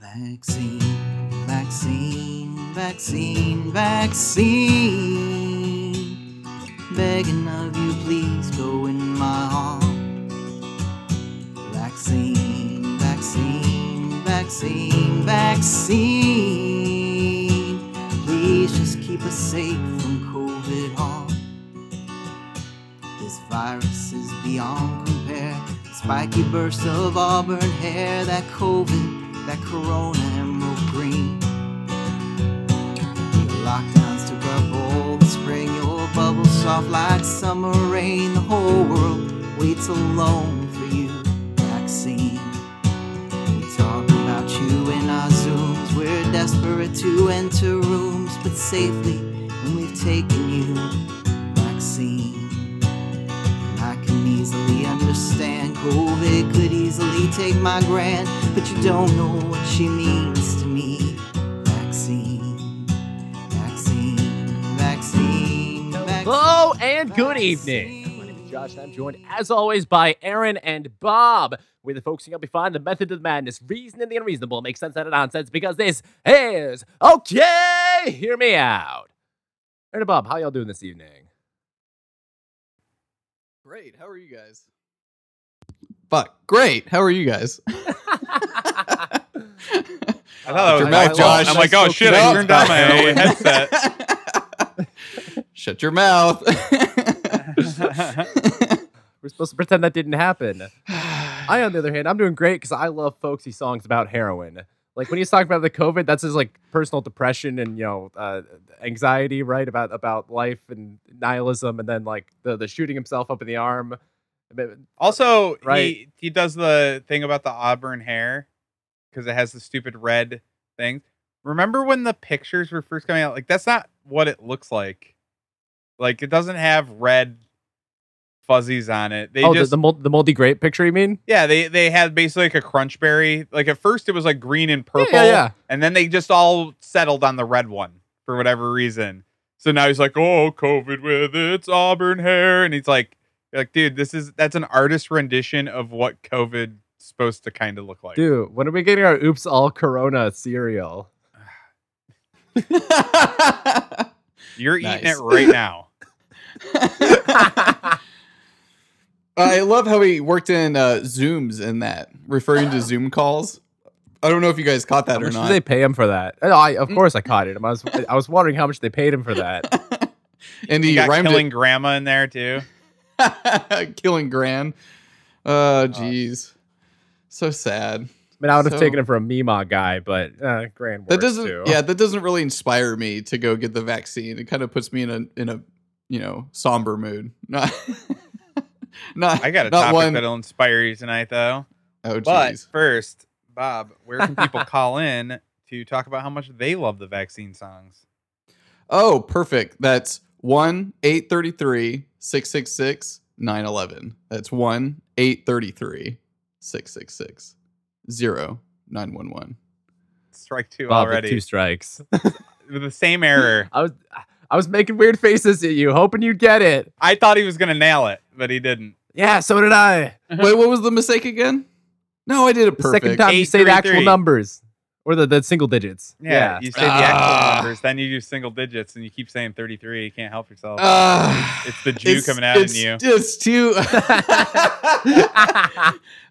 Vaccine, vaccine, vaccine, vaccine. Begging of you, please go in my arm. Vaccine, vaccine, vaccine, vaccine. Please just keep us safe from COVID harm. This virus is beyond compare. Spiky bursts of auburn hair, that COVID, that corona emerald green. The lockdowns took up all the spring, your bubbles soft like summer rain. The whole world waits alone for you. Vaccine. We talk about you in our Zooms. We're desperate to enter rooms, but safely when we've taken you. Vaccine. I can easily understand COVID could take my grand, but you don't know what she means to me. Vaccine, vaccine, vaccine, vaccine. Hello and good evening. My name is Josh, and I'm joined, as always, by Aaron and Bob. We're the folks who help you find the method of the madness, reason and the unreasonable, make sense out of nonsense, because this is okay. Hear me out. Aaron and Bob, how y'all doing this evening? Great. How are you guys? Fuck. Great. How are you guys? I thought that was Your my mouth. Josh. I'm like, oh shit, I turned down my headset. Shut your mouth. We're supposed to pretend that didn't happen. I, on the other hand, I'm doing great because I love folksy songs about heroin. Like when he's talking about the COVID, that's his like personal depression and you know uh, anxiety, right? About about life and nihilism, and then like the the shooting himself up in the arm. Also, Right. he he does the thing about the auburn hair because it has the stupid red thing. Remember when the pictures were first coming out? Like that's not what it looks like. Like it doesn't have red fuzzies on it. They oh, just the the, the moldy grape picture, you mean? yeah, they they had basically like a crunch berry. Like at first it was like green and purple. Yeah, yeah. And then they just all settled on the red one for whatever reason. So now he's like, "Oh, COVID with its auburn hair," and he's like, "Like, dude, this is that's an artist rendition of what COVID supposed to kind of look like." Dude, when are we getting our Oops All Corona cereal? You're eating it right now. I love how he worked in uh, Zooms in that, referring to Zoom calls. I don't know if you guys caught that How or much not. did they pay him for that? Oh, I, of course, I caught it. I was I was wondering how much they paid him for that. and You he got rhymed killing grandma in there too. It. killing Gran. Oh, jeez. So sad. I mean, I would have So- taken him for a Mima guy, but uh, Grand That works doesn't. too. Yeah, that doesn't really inspire me to go get the vaccine. It kind of puts me in a in a you know somber mood. Not. not. I got a not topic one. that'll inspire you tonight, though. oh, But jeez. first, Bob, where can people call in to talk about how much they love the vaccine songs? Oh, perfect. That's 1 833 666 911. That's 1 833 666 0911. Strike two Bob with already two strikes. with the same error. I was I was making weird faces at you, hoping you'd get it. I thought he was gonna nail it, but he didn't. Yeah, so did I. Wait, what was the mistake again? No, I did it The perfect. second time you say the actual 833. numbers or the, the single digits. Yeah, you say the Ah. actual numbers, then you use single digits, and you keep saying 33. You can't help yourself. Ah, it's the Jew it's- coming out in it's, you. It's too.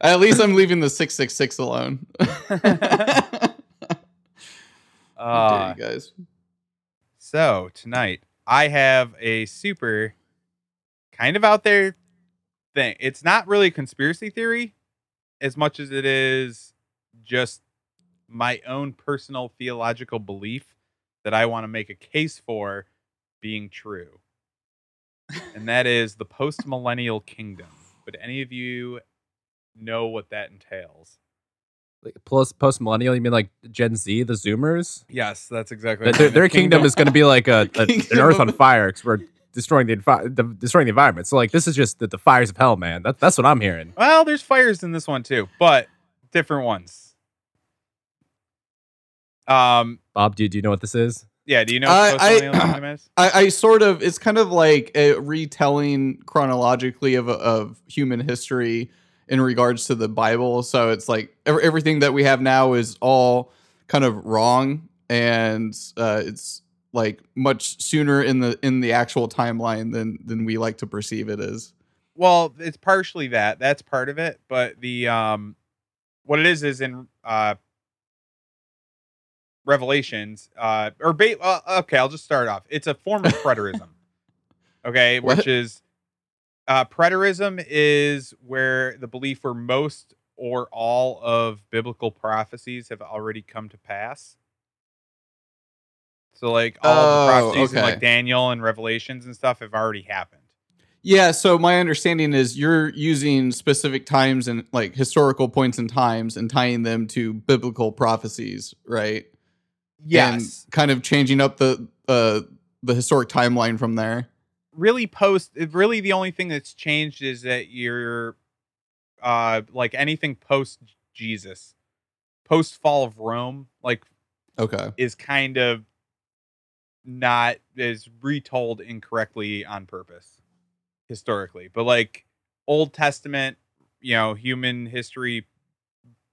At least I'm leaving the 666 alone. How dare Uh, you guys. so tonight I have a super kind of out there thing. It's not really a conspiracy theory as much as it is just my own personal theological belief that I want to make a case for being true. and that is the post millennial kingdom. Would any of you know what that entails? Like, Plus post millennial, you mean like Gen Z, the Zoomers? Yes, that's exactly Their, their, their The kingdom is going to be like a, a an Earth on fire because we're destroying the, envi- the destroying the environment. So like this is just the, the fires of hell, man. That, that's what I'm hearing. Well, there's fires in this one too, but different ones. Um, Bob, do, do you know what this is? yeah. Do you know I- what I- post-millennial is? I, I sort of it's kind of like a retelling chronologically of of human history in regards to the Bible. So it's like ev- everything that we have now is all kind of wrong, and uh, it's like much sooner in the in the actual timeline than than we like to perceive it as. Well, it's partially that. That's part of it, but the um what it is is in uh Revelations uh or ba- uh, okay, I'll just start off. It's a form of preterism. okay, What? which is uh preterism is where the belief where most or all of biblical prophecies have already come to pass. So like all of Oh, the prophecies in like. Daniel and Revelations and stuff have already happened. Yeah, so my understanding is you're using specific times and like historical points and times and tying them to biblical prophecies, right? And kind of changing up the uh the historic timeline from there. really post really the only thing that's changed is that you're uh like anything post Jesus post fall of Rome like Okay. is kind of not is retold incorrectly on purpose historically but like Old Testament you know human history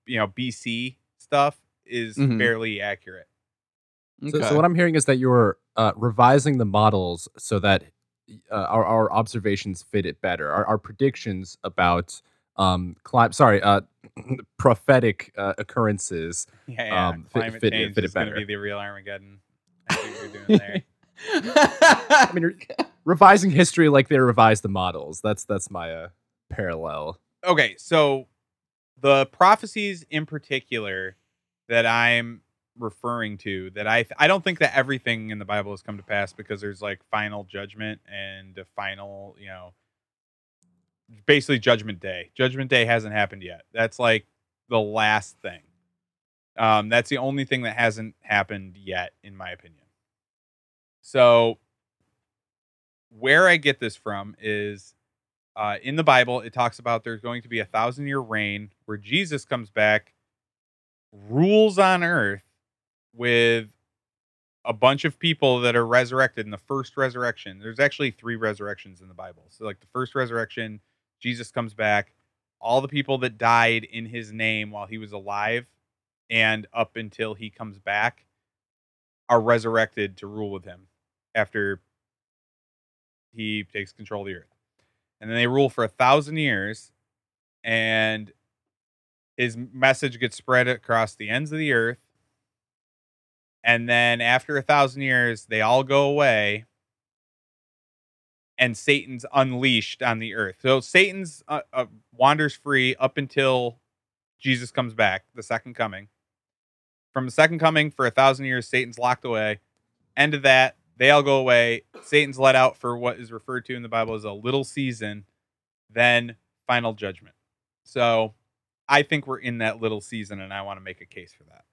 you know BC stuff is Mhm. fairly accurate Okay. so what I'm hearing is that you're uh, revising the models so that uh, our, our observations fit it better. Our, our predictions about um, clim- sorry, uh, prophetic uh, occurrences. yeah, yeah. Um, fit- climate fit it- change fit it is going to be the real Armageddon I see what you're doing there I mean, re- revising history like they revise the models. That's that's my uh, parallel. okay, so the prophecies in particular that I'm referring to that I I don't think that everything in the Bible has come to pass because there's like final judgment and a final, you know, basically judgment day. Judgment day hasn't happened yet. That's like the last thing. Um that's the only thing that hasn't happened yet in my opinion. So where I get this from is uh, in the Bible, it talks about there's going to be a thousand year reign where Jesus comes back, rules on earth with a bunch of people that are resurrected in the first resurrection. There's actually three resurrections in the Bible. So, like the first resurrection, Jesus comes back. All the people that died in his name while he was alive and up until he comes back are resurrected to rule with him after he takes control of the earth and then they rule for a thousand years and his message gets spread across the ends of the earth and then after a thousand years they all go away. And satan's unleashed on the earth. So satan's uh, uh, wanders free up until jesus comes back the second coming. From the second coming for a thousand years satan's locked away. End of that they all go away. Satan's let out for what is referred to in the bible as a little season then final judgment. So i think we're in that little season and i want to make a case for that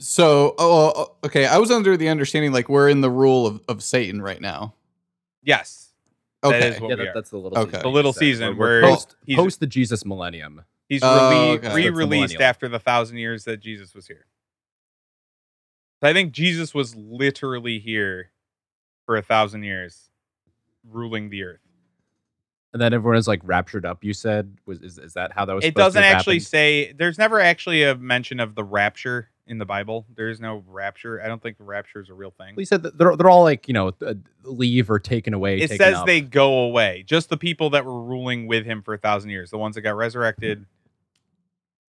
So, oh, oh, oh, okay. I was under the understanding like we're in the rule of, of Satan right now. yes Okay. is what yeah, that, that's the little Okay. season The little season We're- we're where post, he's- post the Jesus millennium. he's Oh, okay. re-released Millennial. after the thousand years that jesus was here so i think jesus was literally here for a thousand years ruling the earth And then everyone is like raptured up. You said was is, is that how that was? it supposed doesn't have actually happened? say there's never actually a mention of the rapture in the bible there is no rapture i don't think the rapture is a real thing You said that they're they're all like you know uh, leave or taken away. it taken says up. they go away just the people that were ruling with him for a thousand years the ones that got resurrected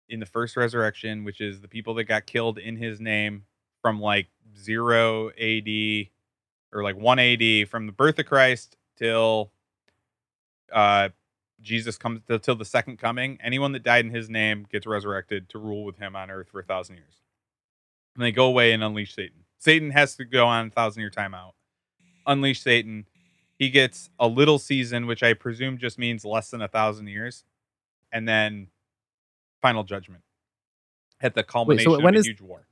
in the first resurrection which is the people that got killed in his name from like 0 ad or like 1 ad from the birth of christ till uh jesus comes till the second coming anyone that died in his name gets resurrected to rule with him on earth for a thousand years and they go away and unleash satan. Satan has to go on a thousand year timeout. Unleash satan. He gets a little season which i presume just means less than a thousand years and then final judgment at the culmination when of a is- huge war.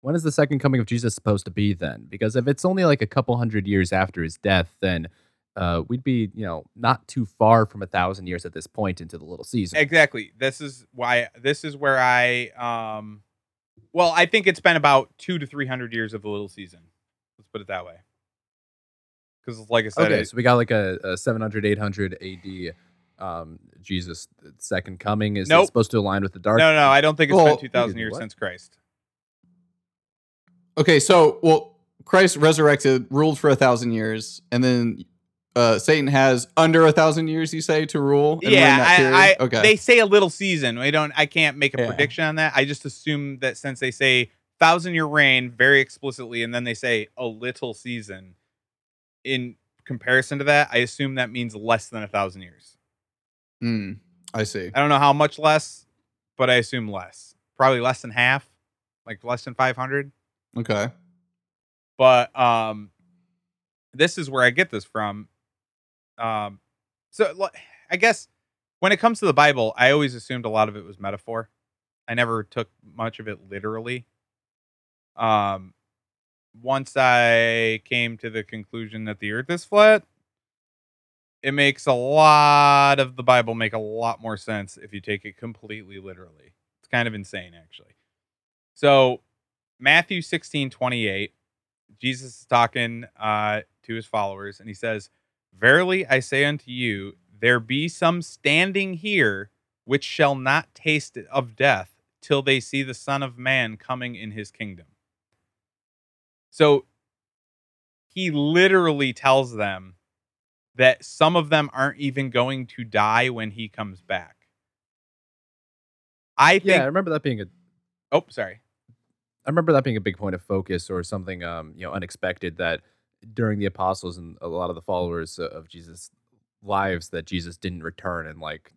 When is the second coming of Jesus supposed to be then? Because if it's only like a couple hundred years after his death, then uh, we'd be, you know, not too far from a thousand years at this point into the little season. exactly. This is why this is where i um well i think it's been about two to three hundred years of the little season let's put it that way because like i said Okay, it- so we got like a, a 700, 800 AD. Um, Jesus' second coming is it Nope. supposed to align with the dark. no no i don't think it's Well, been 2000 years what? since christ Okay, so well, Christ resurrected, ruled for a thousand years, and then uh, Satan has under a thousand years, you say, to rule. yeah? I, I, okay. they say a little season. We don't. I can't make a Yeah. prediction on that. I just assume that since they say thousand year reign very explicitly, and then they say a little season, in comparison to that, I assume that means less than a thousand years. Hmm, I see. I don't know how much less, but I assume less. Probably less than half, like less than five hundred. Okay. but um this is where i get this from um so I guess when it comes to the bible i always assumed a lot of it was metaphor. I never took much of it literally. Um once i came to the conclusion that the earth is flat it makes a lot of the bible make a lot more sense if you take it completely literally. It's kind of insane actually. So matthew 16 28 Jesus is talking uh, to his followers, and he says, Verily I say unto you, there be some standing here which shall not taste of death till they see the Son of Man coming in his kingdom. So he literally tells them that some of them aren't even going to die when he comes back. I think. Yeah, I remember that being a Oh, sorry. I remember that being a big point of focus or something um, you know, unexpected that during the apostles and a lot of the followers of Jesus lives that Jesus didn't return in like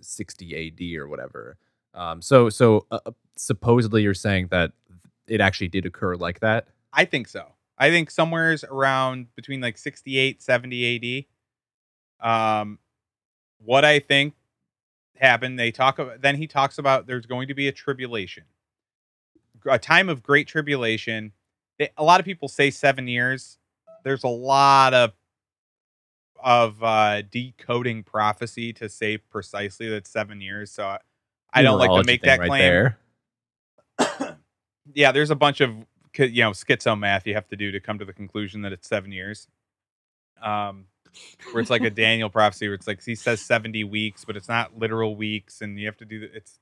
60 AD or whatever. Um, so so uh, uh, supposedly you're saying that it actually did occur like that. I think so. I think somewhere's around between like 68, 70 AD. Um, what I think happened, they talk about, then he talks about there's going to be a tribulation, a time of great tribulation. A lot of people say seven years. There's a lot of of uh, decoding prophecy to say precisely that seven years. So I, I don't like to make that right claim yeah, there's a bunch of you know schizo math you have to do to come to the conclusion that it's seven years. Um, where it's like a Daniel prophecy, where it's like he says seventy weeks, but it's not literal weeks, and you have to do the, it's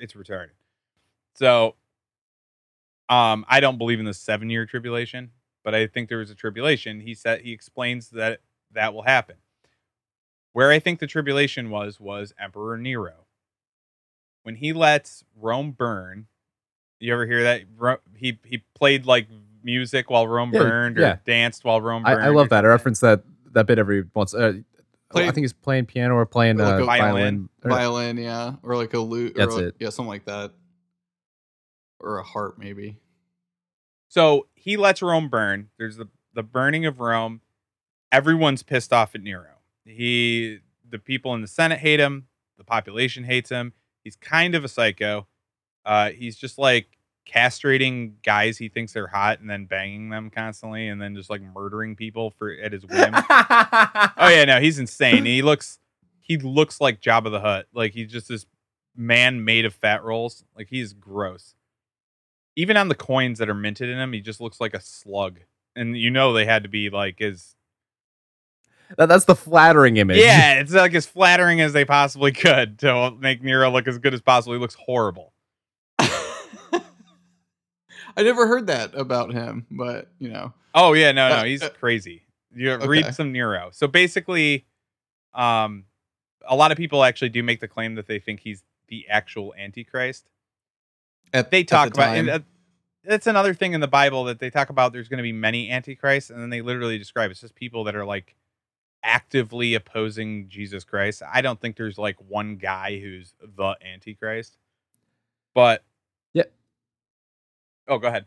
it's retarded. So, um, I don't believe in the seven year tribulation, but I think there was a tribulation. He said he explains that that will happen. Where I think the tribulation was was Emperor Nero. When he lets Rome burn, you ever hear that? He he played like music while Rome Yeah, burned, or yeah. danced while Rome I, burned. I or love that. I reference that that bit every once. Uh, I think he's playing piano or playing Or like uh, a violin. or- Violin, yeah, or like a lute. Or That's like- it. Yeah, something like that, or a harp, maybe. So he lets Rome burn. There's the the burning of Rome. Everyone's pissed off at Nero. He the people in the Senate hate him. The population hates him. He's kind of a psycho. Uh, he's just like castrating guys he thinks they're hot and then banging them constantly and then just like murdering people for at his whim. oh yeah, no, he's insane. He looks he looks like Jabba the Hutt. Like he's just this man made of fat rolls. Like he's gross. Even on the coins that are minted in him, he just looks like a slug. And you know they had to be like as That, that's the flattering image. yeah, it's like as flattering as they possibly could to make Nero look as good as possible. He looks horrible. I never heard that about him, but you know, Oh yeah, no, no, Uh, he's uh, crazy. You okay. read some Nero. So basically, um, a lot of people actually do make the claim that they think he's the actual Antichrist. At they talk the about and uh, that's another thing in the bible that they talk about there's going to be many antichrists and then they literally describe it's just people that are like actively opposing jesus christ i don't think there's like one guy who's the antichrist but Yeah. oh go ahead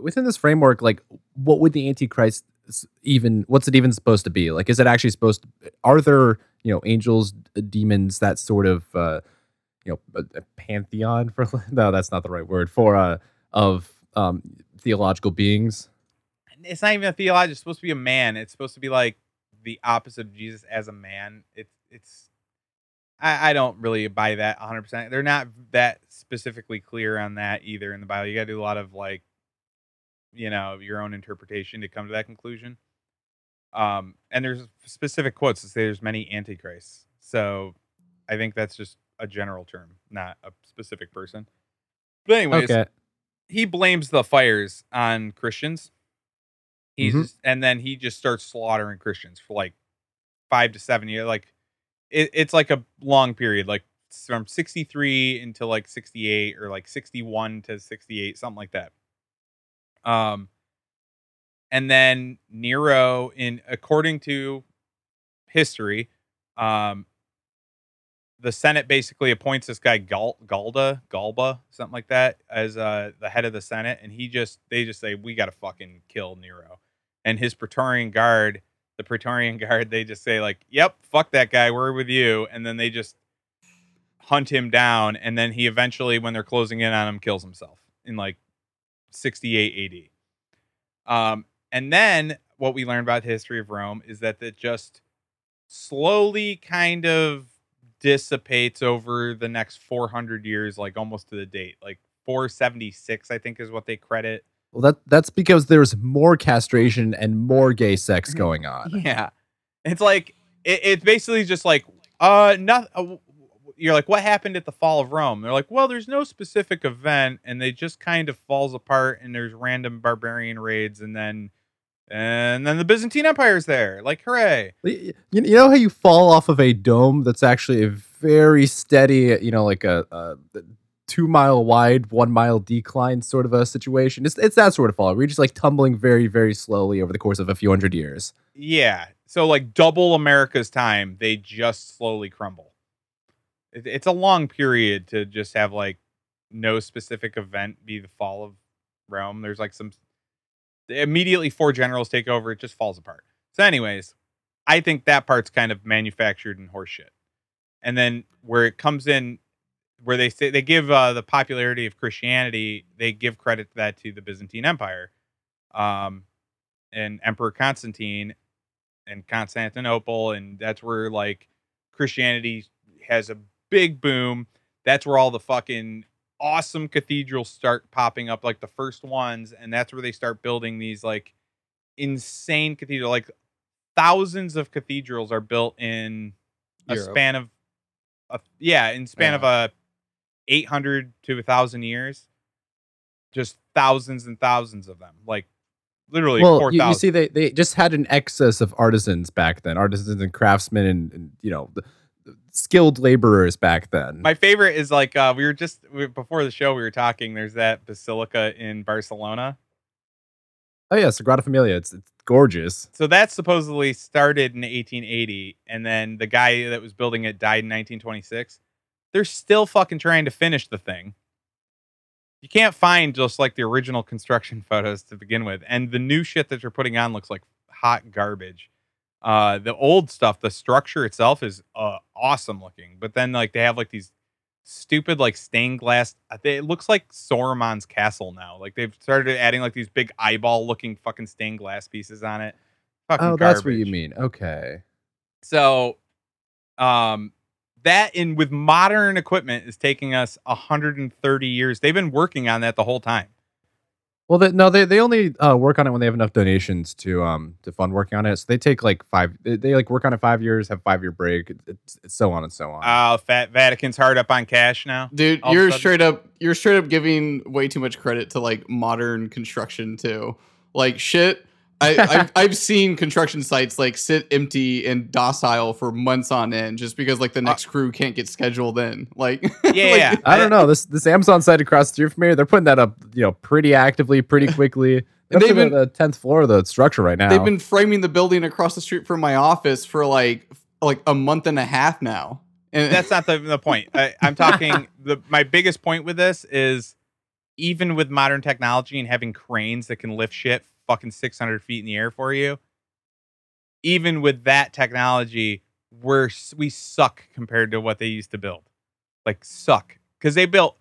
Within this framework, like, what would the Antichrist even? What's it even supposed to be? Like, is it actually supposed? to Are there, you know, angels, demons, that sort of, uh, you know, a, a pantheon for? No, that's not the right word for uh of um theological beings. it's not even a theology it's supposed to be a man. It's supposed to be like the opposite of jesus as a man. It's it's I, I don't really buy that 100% they're not that specifically clear on that either in the bible. You gotta do a lot of like you know your own interpretation to come to that conclusion. Um and there's specific quotes that say there's many antichrists. So i think that's just a general term not a specific person but anyways Okay. he blames the fires on Christians. He's Mhm. and then he just starts slaughtering Christians for like five to seven years. Like it, it's like a long period, like from sixty three until like sixty eight or like sixty one to sixty eight, something like that. Um, and then Nero, in according to history, um, the Senate basically appoints this guy Gal- Galda, Galba, something like that, as uh, the head of the Senate, and he just they just say we got to fucking kill Nero, and his Praetorian Guard, the Praetorian Guard, they just say like, "Yep, fuck that guy, we're with you," and then they just hunt him down, and then he eventually, when they're closing in on him, kills himself in like 68 AD. Um, and then what we learn about the history of Rome is that it just slowly kind of dissipates over the next 400 years, like almost to the date. Like 476, I think, is what they credit. Well, that that's because there's more castration and more gay sex Mhm. going on. Yeah, it's like it, it's basically just like uh, not. Uh, you're like, what happened at the fall of Rome? They're like, well, there's no specific event, and they just kind of falls apart, and there's random barbarian raids, and then and then the Byzantine Empire's there. Like, hooray! You, you know how you fall off of a dome that's actually a very steady, you know, like a, a two mile wide, one mile decline sort of a situation. It's it's that sort of fall. We're just like tumbling very, very slowly over the course of a few hundred years. Yeah. So like double America's time, they just slowly crumble. It, it's a long period to just have like no specific event be the fall of Rome. There's like some immediately four generals take over, it just falls apart. So, anyways, I think that part's kind of manufactured and horseshit. And then where it comes in, where they say they give uh, the popularity of Christianity, they give credit to that to the Byzantine Empire, um, and Emperor Constantine, and Constantinople, and that's where like Christianity has a big boom. That's where all the fucking awesome cathedrals start popping up, like the first ones, and that's where they start building these like insane cathedral. Like thousands of cathedrals are built in a Europe. span of, a, yeah, in span of a eight hundred to a thousand years. Just thousands and thousands of them, like literally well, you, you see, they they just had an excess of artisans back then, artisans and craftsmen, and, and you know, the skilled laborers back then. My favorite is like uh, we were just we, before the show we were talking. There's that basilica in Barcelona. oh yeah, Sagrada Familia. It's it's gorgeous. So that supposedly started in 1880, and then the guy that was building it died in 1926. They're still fucking trying to finish the thing. You can't find just like the original construction photos to begin with, and the new shit that they're putting on looks like hot garbage. Uh, the old stuff, the structure itself is uh, awesome looking, but then like they have like these stupid like stained glass. uh, They, it looks like Sauron's castle now. Like they've started adding like these big eyeball looking fucking stained glass pieces on it. Fucking Oh, that's what you mean. Okay. So, um, that in with modern equipment is taking us 130 years. They've been working on that the whole time. Well, they, no, they they only uh, work on it when they have enough donations to um to fund working on it. So they take like five. They, they like work on it five years, have five year break, it's, it's so on and so on. Uh, Fat Vatican's hard up on cash now. Dude, all you're straight up you're straight up giving way too much credit to like modern construction too. Like shit. I, I've, I've seen construction sites like sit empty and docile for months on end just because like the uh, next crew can't get scheduled in. Like, Yeah, like, yeah. I don't know this this Amazon site across the street from here. They're putting that up, you know, pretty actively, pretty quickly. And They're they've been- the tenth floor of the structure right now. They've been framing the building across the street from my office for like like a month and a half now. And That's not the, the point. I, I'm talking. The my biggest point with this is even with modern technology and having cranes that can lift shit fucking 600 feet in the air for you. Even with that technology, we're we suck compared to what they used to build. Like suck because they built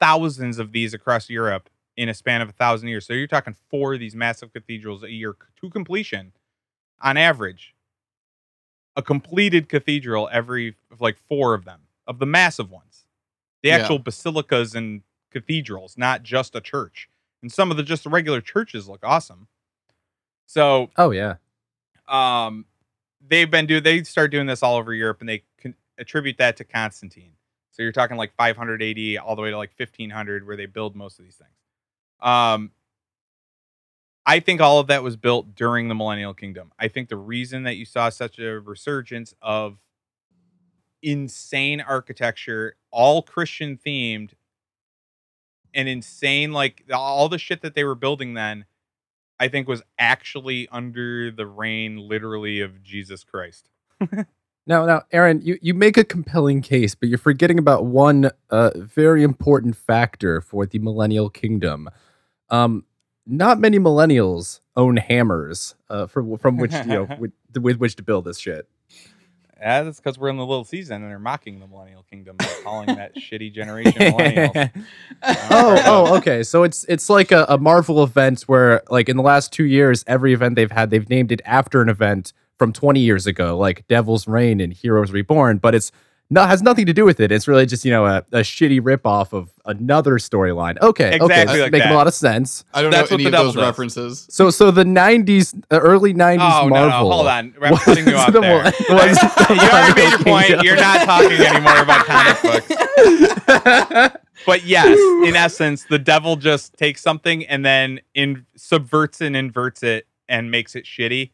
thousands of these across Europe in a span of a thousand years. So you're talking four of these massive cathedrals a year to completion, on average. A completed cathedral every like four of them of the massive ones, the Yeah. actual basilicas and cathedrals, not just a church. And some of the just the regular churches look awesome. So oh yeah. um they've been do they start doing this all over Europe and they can attribute that to Constantine. So you're talking like 500 AD all the way to like 1500 where they build most of these things. Um, I think all of that was built during the Millennial Kingdom. I think the reason that you saw such a resurgence of insane architecture, all Christian themed, and insane like all the shit that they were building then, I think was actually under the reign literally of Jesus Christ. Now, now, Aaron, you, you make a compelling case, but you're forgetting about one uh, very important factor for the Millennial Kingdom. Um, not many millennials own hammers uh, from from which you know with, with which to build this shit. Yeah, that's because we're in the little season and they're mocking the Millennial Kingdom by calling that shitty generation millennials. oh, uh, oh, okay. So it's it's like a, a Marvel event where, like, in the last two years, every event they've had, they've named it after an event from 20 years ago, like Devil's Reign and Heroes Reborn, but it's not has nothing to do with it. It's really just you know a, a shitty ripoff of another storyline. Okay, Exactly okay, that's like making that. a lot of sense. I don't That's know what any the of those does. references. So so the 90s, uh, early 90s Oh Marvel. no, hold on. I'm was cutting you off the there. mil- was the you already made your Millennial point. Kingdom. You're not talking anymore about comic books. But yes, in essence, the devil just takes something and then in subverts and inverts it and makes it shitty.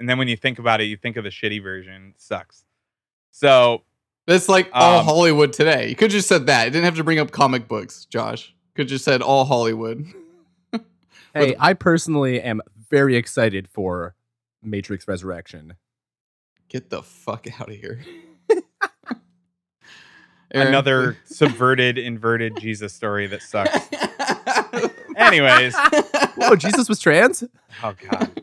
And then when you think about it, you think of the shitty version. It sucks. So It's like all Um, Hollywood today. You could just said that. You didn't have to bring up comic books, Josh. Could just said all Hollywood. Hey, I personally am very excited for Matrix Resurrection. Get the fuck out of here. Another subverted, inverted Jesus story that sucks. Anyways, Whoa, Jesus was trans? oh god,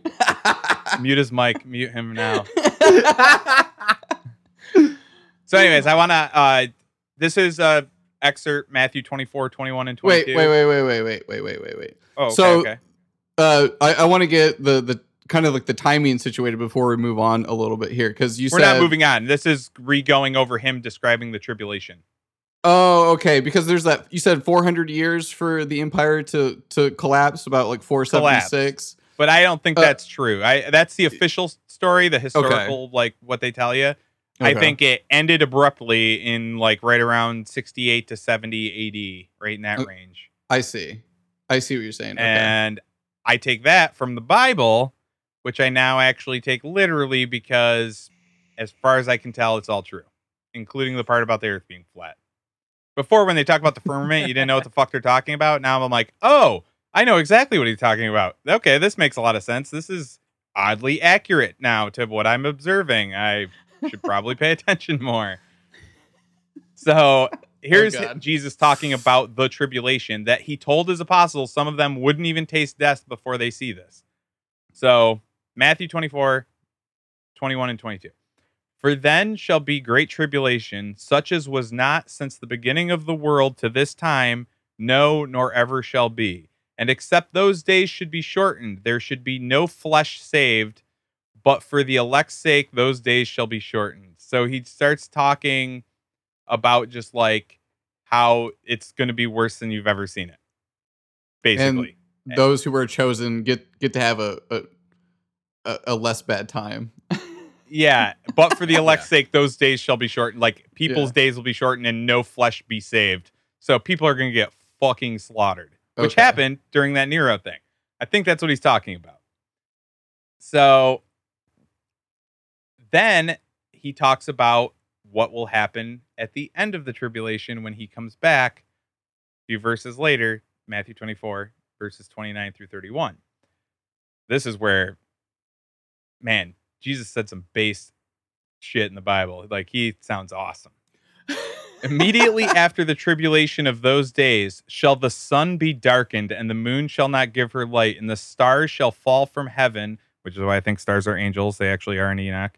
mute his mic, mute him now. So, anyways, I want to. Uh, this is uh, excerpt Matthew 24, 21, and wait, 22. wait, wait, wait, wait, wait, wait, wait, wait, wait. Oh, okay, So- okay. Uh, I, I want to get the the kind of like the timing situated before we move on a little bit here because you said We're said not moving on. This is re going over him describing the tribulation. Oh, okay. Because there's that you said 400 years for the empire to to collapse, about like 476. But I don't think Uh, that's true. I that's the official story, the historical, like what they tell you. I think it ended abruptly in like right around 68 to 70 AD, right in that range. I see. I see what you're saying. Okay. And I take that from the Bible, which I now actually take literally because, as far as I can tell, it's all true, including the part about the earth being flat. Before, when they talk about the firmament, you didn't know what the fuck they're talking about. Now I'm like, oh, I know exactly what he's talking about. Okay, this makes a lot of sense. This is oddly accurate now to what I'm observing. I should probably pay attention more. So oh, here's God. Jesus talking about the tribulation that he told his apostles some of them wouldn't even taste death before they see this. So Matthew 24, 21 and 22. For then shall be great tribulation, such as was not since the beginning of the world to this time, no, nor ever shall be. And except those days should be shortened, there should be no flesh saved, but for the elect's sake, those days shall be shortened. So he starts talking about just like how it's going to be worse than you've ever seen it. Basically. those who were chosen get get to have a a, a, a less bad time. Yeah, but for the elect's sake, those days shall be shortened. Like people's Yeah. days will be shortened, and no flesh be saved. So people are going to get fucking slaughtered, which Okay. happened during that Nero thing. I think that's what he's talking about. So then he talks about what will happen at the end of the tribulation when he comes back. A few verses later, Matthew 24, verses 29 through 31. This is where, man, Jesus said some base shit in the Bible. Like he sounds awesome. Immediately after the tribulation of those days shall the sun be darkened, and the moon shall not give her light, and the stars shall fall from heaven, which is why I think stars are angels. They actually are in Enoch.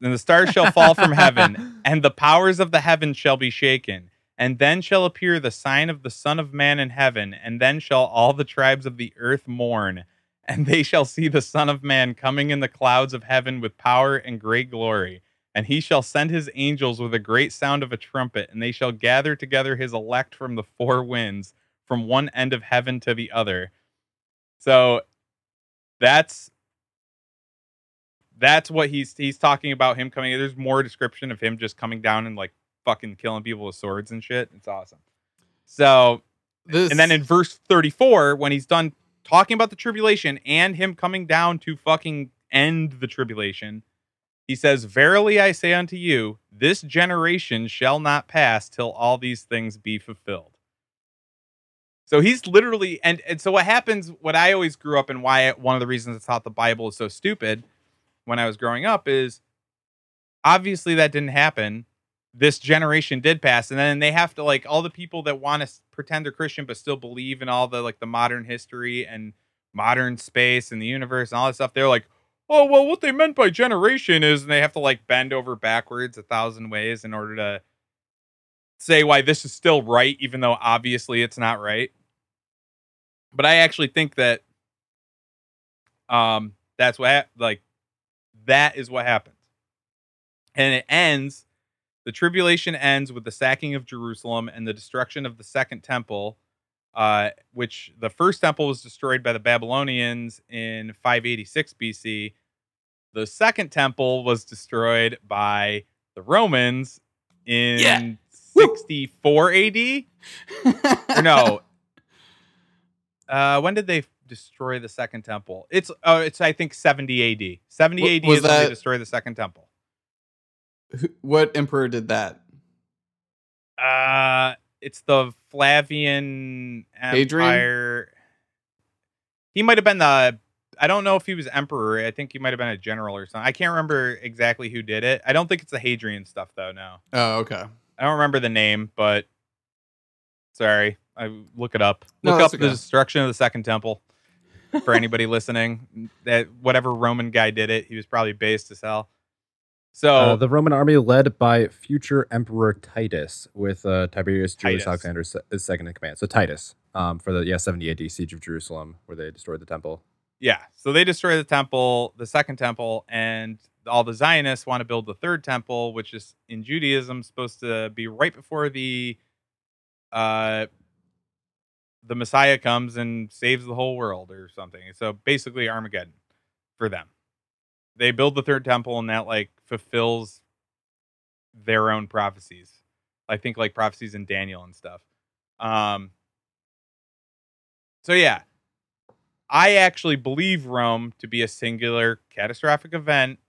Then the stars shall fall from heaven, and the powers of the heaven shall be shaken. And then shall appear the sign of the Son of Man in heaven, and then shall all the tribes of the earth mourn, and they shall see the Son of Man coming in the clouds of heaven with power and great glory. And he shall send his angels with a great sound of a trumpet, and they shall gather together his elect from the four winds, from one end of heaven to the other. So that's that's what he's he's talking about him coming. There's more description of him just coming down and like fucking killing people with swords and shit. It's awesome. So This... And then in verse 34, when he's done talking about the tribulation and him coming down to fucking end the tribulation, he says, Verily I say unto you, this generation shall not pass till all these things be fulfilled. So he's literally, and, and so what happens, what I always grew up and why one of the reasons I thought the Bible is so stupid when I was growing up is obviously that didn't happen. This generation did pass. And then they have to, like, all the people that want to pretend they're Christian but still believe in all the, like, the modern history and modern space and the universe and all that stuff, they're like, oh well what they meant by generation is and they have to like bend over backwards a thousand ways in order to say why this is still right even though obviously it's not right but i actually think that um that's what like that is what happens and it ends the tribulation ends with the sacking of jerusalem and the destruction of the second temple uh, which the first temple was destroyed by the Babylonians in 586 BC, the second temple was destroyed by the Romans in yeah. 64 AD. or no. Uh, when did they destroy the second temple? It's uh, it's I think 70 AD. 70 AD is that, when they destroy the second temple. What emperor did that? Uh, it's the Flavian Empire. Hadrian? He might have been the I don't know if he was emperor. I think he might have been a general or something. I can't remember exactly who did it. I don't think it's the Hadrian stuff though. No. Oh, okay. I don't remember the name, but sorry, I look it up. Look no, up okay. the destruction of the Second Temple. For anybody listening, that whatever Roman guy did it, he was probably based as hell. So uh, the Roman army led by future Emperor Titus, with uh, Tiberius Julius Alexander is second in command. So Titus, um, for the yeah 70 AD siege of Jerusalem, where they destroyed the temple. Yeah. So they destroy the temple, the second temple, and all the Zionists want to build the third temple, which is in Judaism supposed to be right before the uh the Messiah comes and saves the whole world or something. So basically Armageddon for them. They build the third temple and that like fulfills their own prophecies. I think like prophecies in Daniel and stuff. Um so yeah, I actually believe Rome to be a singular catastrophic event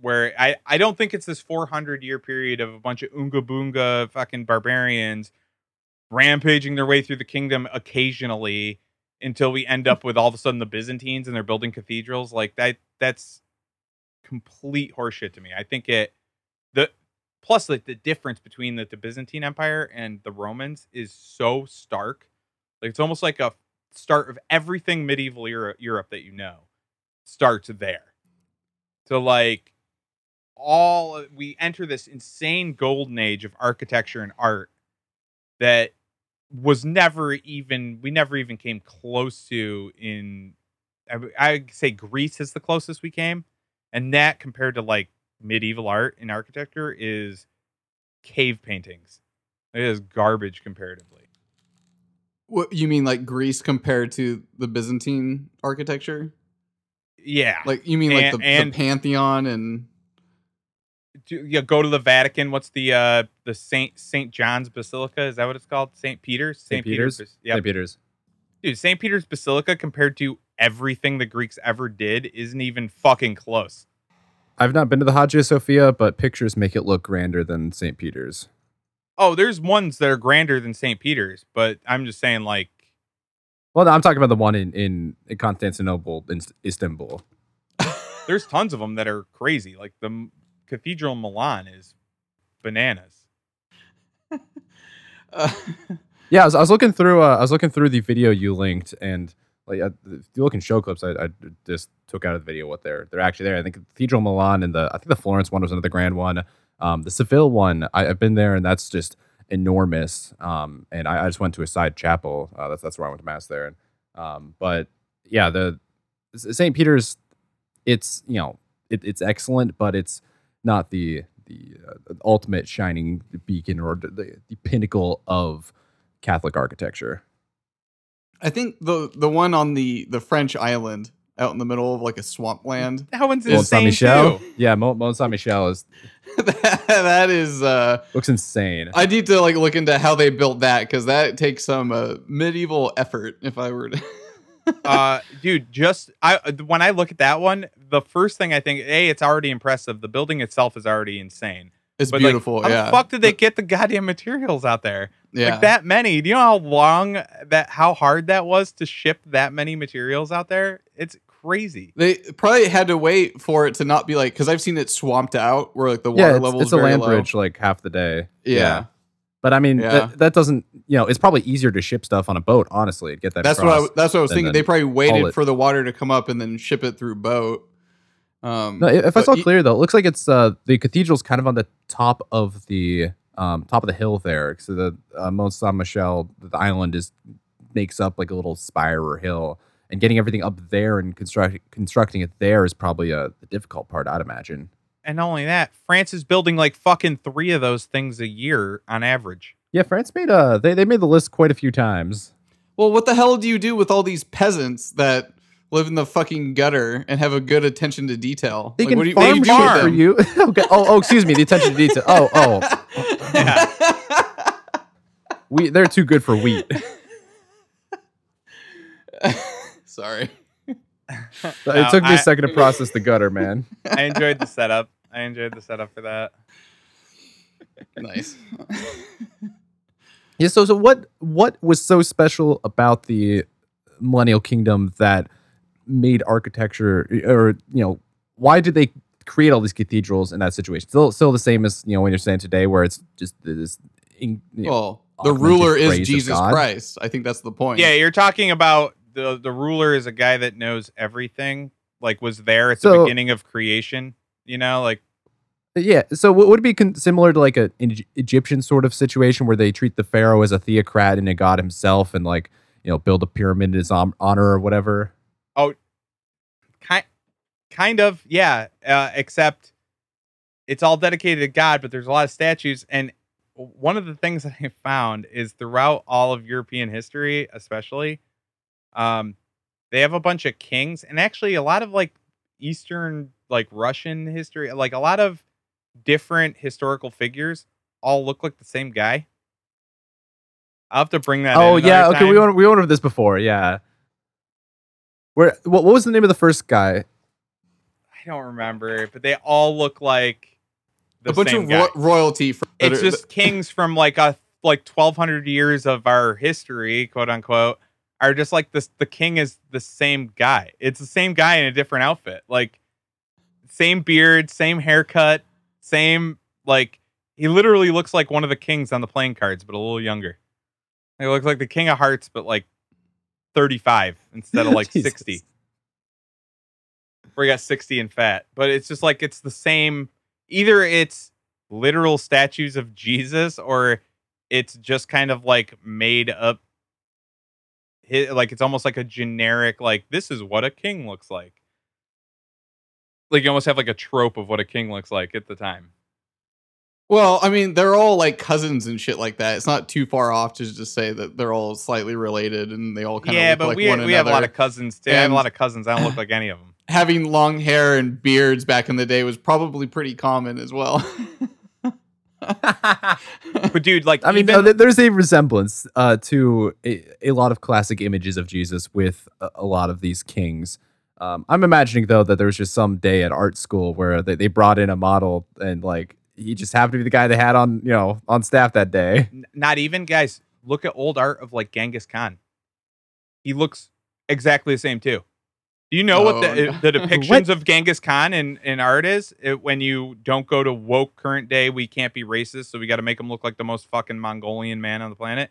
where I, I don't think it's this 400 year period of a bunch of unga boonga fucking barbarians rampaging their way through the kingdom occasionally until we end up with all of a sudden the Byzantines and they're building cathedrals. Like that, that's complete horseshit to me. I think it, the, plus like the difference between the, the Byzantine Empire and the Romans is so stark. Like it's almost like a start of everything medieval Europe, Europe that you know starts there. So like all we enter this insane golden age of architecture and art that was never even we never even came close to in I, I say Greece is the closest we came and that compared to like medieval art and architecture is cave paintings. It is garbage comparatively. What you mean, like Greece compared to the Byzantine architecture? Yeah, like you mean like and, the, and the Pantheon and do, go to the Vatican. What's the uh the Saint Saint John's Basilica? Is that what it's called? Saint Peter's. Saint Peter's. Peter's. Yep. Saint Peter's. Dude, Saint Peter's Basilica compared to everything the Greeks ever did isn't even fucking close. I've not been to the Hagia Sophia, but pictures make it look grander than St. Peter's. Oh, there's ones that are grander than St. Peter's, but I'm just saying, like. Well, I'm talking about the one in in, in Constantinople, in Istanbul. there's tons of them that are crazy. Like the Cathedral in Milan is bananas. uh, yeah, I was, I was, looking through. Uh, I was looking through the video you linked, and like uh, if you look in show clips, I, I, just took out of the video what they're they're actually there. I think Cathedral Milan and the I think the Florence one was another grand one. Um, the Seville one, I, have been there, and that's just enormous. Um, and I, I, just went to a side chapel. Uh, that's that's where I went to mass there. And um, but yeah, the St. Peter's, it's you know it, it's excellent, but it's not the the uh, ultimate shining beacon or the, the pinnacle of Catholic architecture. I think the the one on the the French island out in the middle of like a swampland. That one's Mont Saint Michel. too. Yeah, Mont, Mont Saint Michel is that, that is uh looks insane. I need to like look into how they built that because that takes some uh, medieval effort. If I were to, uh, dude, just I when I look at that one, the first thing I think, a, it's already impressive. The building itself is already insane. it's But like, beautiful. how yeah, the fuck did they get the goddamn materials out there? yeah. Like that many? Do you know how long that, how hard that was to ship that many materials out there? It's crazy. They probably had to wait for it to not be like because I've seen it swamped out where like the water yeah, it's, level it's is a land low. bridge like half the day. Yeah. But I mean, Yeah. that, that doesn't, you know, it's probably easier to ship stuff on a boat, honestly, to get that That's what I, that's what I was thinking. They probably waited for the water to come up and then ship it through boat. Um, No, if I saw clear though, it looks like it's uh, the cathedral's kind of on the top of the um, top of the hill there. So the uh, Mont Saint Michel, the island is makes up like a little spire or hill, and getting everything up there and construct, constructing it there is probably uh, the difficult part, I'd imagine. And not only that, France is building like fucking three of those things a year on average. Yeah, France made uh they, they made the list quite a few times. Well, what the hell do you do with all these peasants that live in the fucking gutter and have a good attention to detail? They Like, can what do you, what do farm you shit do with for you. okay. Oh, oh, excuse me. The attention to detail. Oh, oh. Yeah. We they're too good for wheat. Sorry. it No, took me I- a second to process the gutter, man. I enjoyed the setup. I enjoyed the setup for that. Nice. Yeah. So, so what what was so special about the Millennial Kingdom that made architecture, or you know, why did they create all these cathedrals in that situation? Still, still the same as you know when you're saying today, where it's just this. in- you know, well, the ruler is Jesus Christ. I think that's the point. Yeah, you're talking about the the ruler is a guy that knows everything. Like was there at the So- beginning of creation. You know, like Yeah. So w- would it be con- similar to like a, an Egy- Egyptian sort of situation where they treat the pharaoh as a theocrat and a god himself, and like you know build a pyramid in his hon- honor or whatever? Oh, kind kind of yeah. Uh, except it's all dedicated to God, but there's a lot of statues. And one of the things that I found is throughout all of European history, especially, um, they have a bunch of kings, and actually a lot of like Eastern, like Russian history, like a lot of different historical figures all look like the same guy. I'll have to bring that. Oh in yeah. another Okay. We went we went over this before. Yeah. Where what, what was the name of the first guy? I don't remember, but they all look like the a bunch same of guy. ro- royalty. From, it's are- just kings from like a like 1200 years of our history quote unquote are just like this the king is the same guy. It's the same guy in a different outfit. Like same beard same haircut same like he literally looks like one of the kings on the playing cards but a little younger. He looks like the king of hearts but like 35 instead of like 60 where he got 60 and fat. But it's just like it's the same either it's literal statues of Jesus or it's just kind of like made up hi- like it's almost like a generic like this is what a king looks like. Like you almost have like a trope of what a king looks like at the time. Well, I mean, they're all like cousins and shit like that. It's not too far off to just say that they're all slightly related and they all kind of yeah look but like we, one we have a lot of cousins too. I have a lot of cousins. I don't look like any of them Having long hair and beards back in the day was probably pretty common as well. but dude like I mean, even, no, there's a resemblance uh, to a, a lot of classic images of Jesus with a, a lot of these kings. Um, I'm imagining though that there was just some day at art school where they, they brought in a model and like he just happened to be the guy they had on you know on staff that day. Not even guys look at old art of like genghis khan he looks exactly the same too do you know what Oh, the, no. the depictions of genghis khan in, in art is it, when you don't go to woke current day we can't be racist so we got to make him look like the most fucking mongolian man on the planet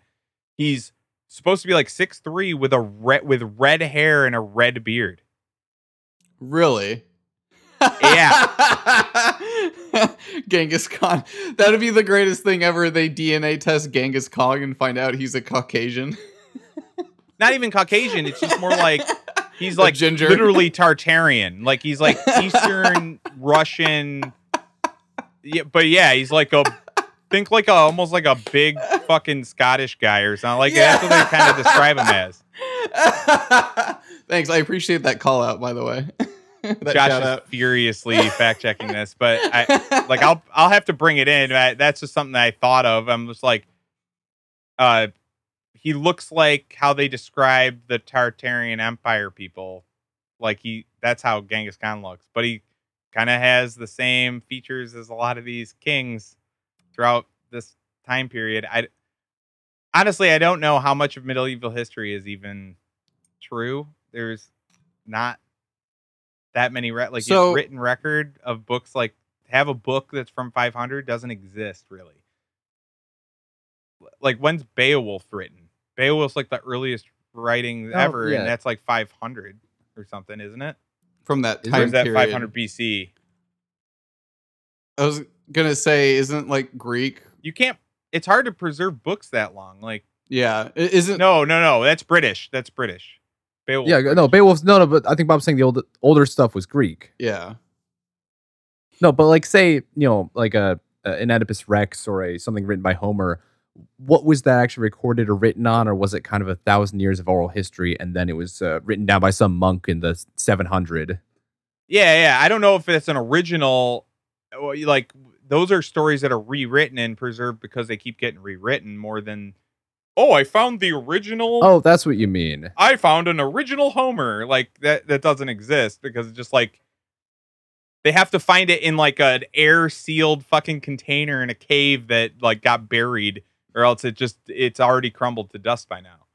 he's supposed to be like six three with a red with red hair and a red beard really? Yeah. Genghis Khan. That'd be the greatest thing ever. They DNA test Genghis Khan and find out he's a Caucasian. not even caucasian it's just more like he's like ginger. literally Tartarian. Like he's like Eastern Russian. Yeah, but yeah, he's like a think like a almost like a big fucking Scottish guy or something. Like that's what they kind of describe him as. Thanks. I appreciate that call out, by the way. that Josh is furiously fact checking this, but I like I'll I'll have to bring it in. I, that's just something that I thought of. I'm just like, uh, he looks like how they describe the Tartarian Empire people. Like he, that's how Genghis Khan looks, but he kind of has the same features as a lot of these kings throughout this time period. I honestly, I don't know how much of medieval history is even true. There's not that many re- like So- written record of books like have a book that's from 500 doesn't exist really. Like when's Beowulf written? Beowulf's like the earliest writing Oh, ever, yeah. and that's like 500 or something, isn't it? from that Is Or time is that period. 500 BC? I was gonna say, isn't like Greek? You can't. It's hard to preserve books that long. Like Yeah, I- isn't no, no, no. That's British. That's British. Beowulf. Yeah, no, Beowulf's no, no, but I think Bob's saying the old, older stuff was Greek. yeah. No, but like say you know like a, a an Oedipus Rex or a something written by Homer. What was that actually recorded or written on, or was it kind of a thousand years of oral history and then it was uh, written down by some monk in the 700? Yeah, yeah. I don't know if it's an original. Like those are stories that are rewritten and preserved because they keep getting rewritten more than. Oh, I found the original. Oh, that's what you mean. I found an original Homer. Like that. That doesn't exist because it's just like. They have to find it in like an air sealed fucking container in a cave that like got buried, or else it just it's already crumbled to dust by now.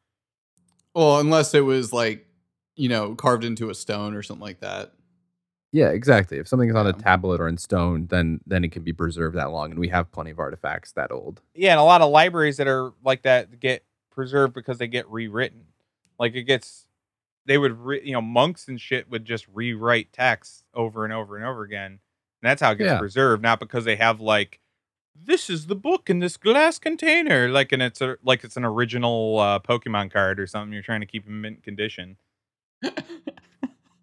Well, unless it was like, you know, carved into a stone or something like that. Yeah, exactly. If something something's on a tablet or in stone, then then it can be preserved that long, and we have plenty of artifacts that old. Yeah, and a lot of libraries that are like that get preserved because they get rewritten. Like it gets, they would, re, you know, monks and shit would just rewrite texts over and over and over again. And that's how it gets Yeah. preserved, not because they have like, this is the book in this glass container, like, and it's a like it's an original uh, Pokemon card or something. You're trying to keep in mint condition.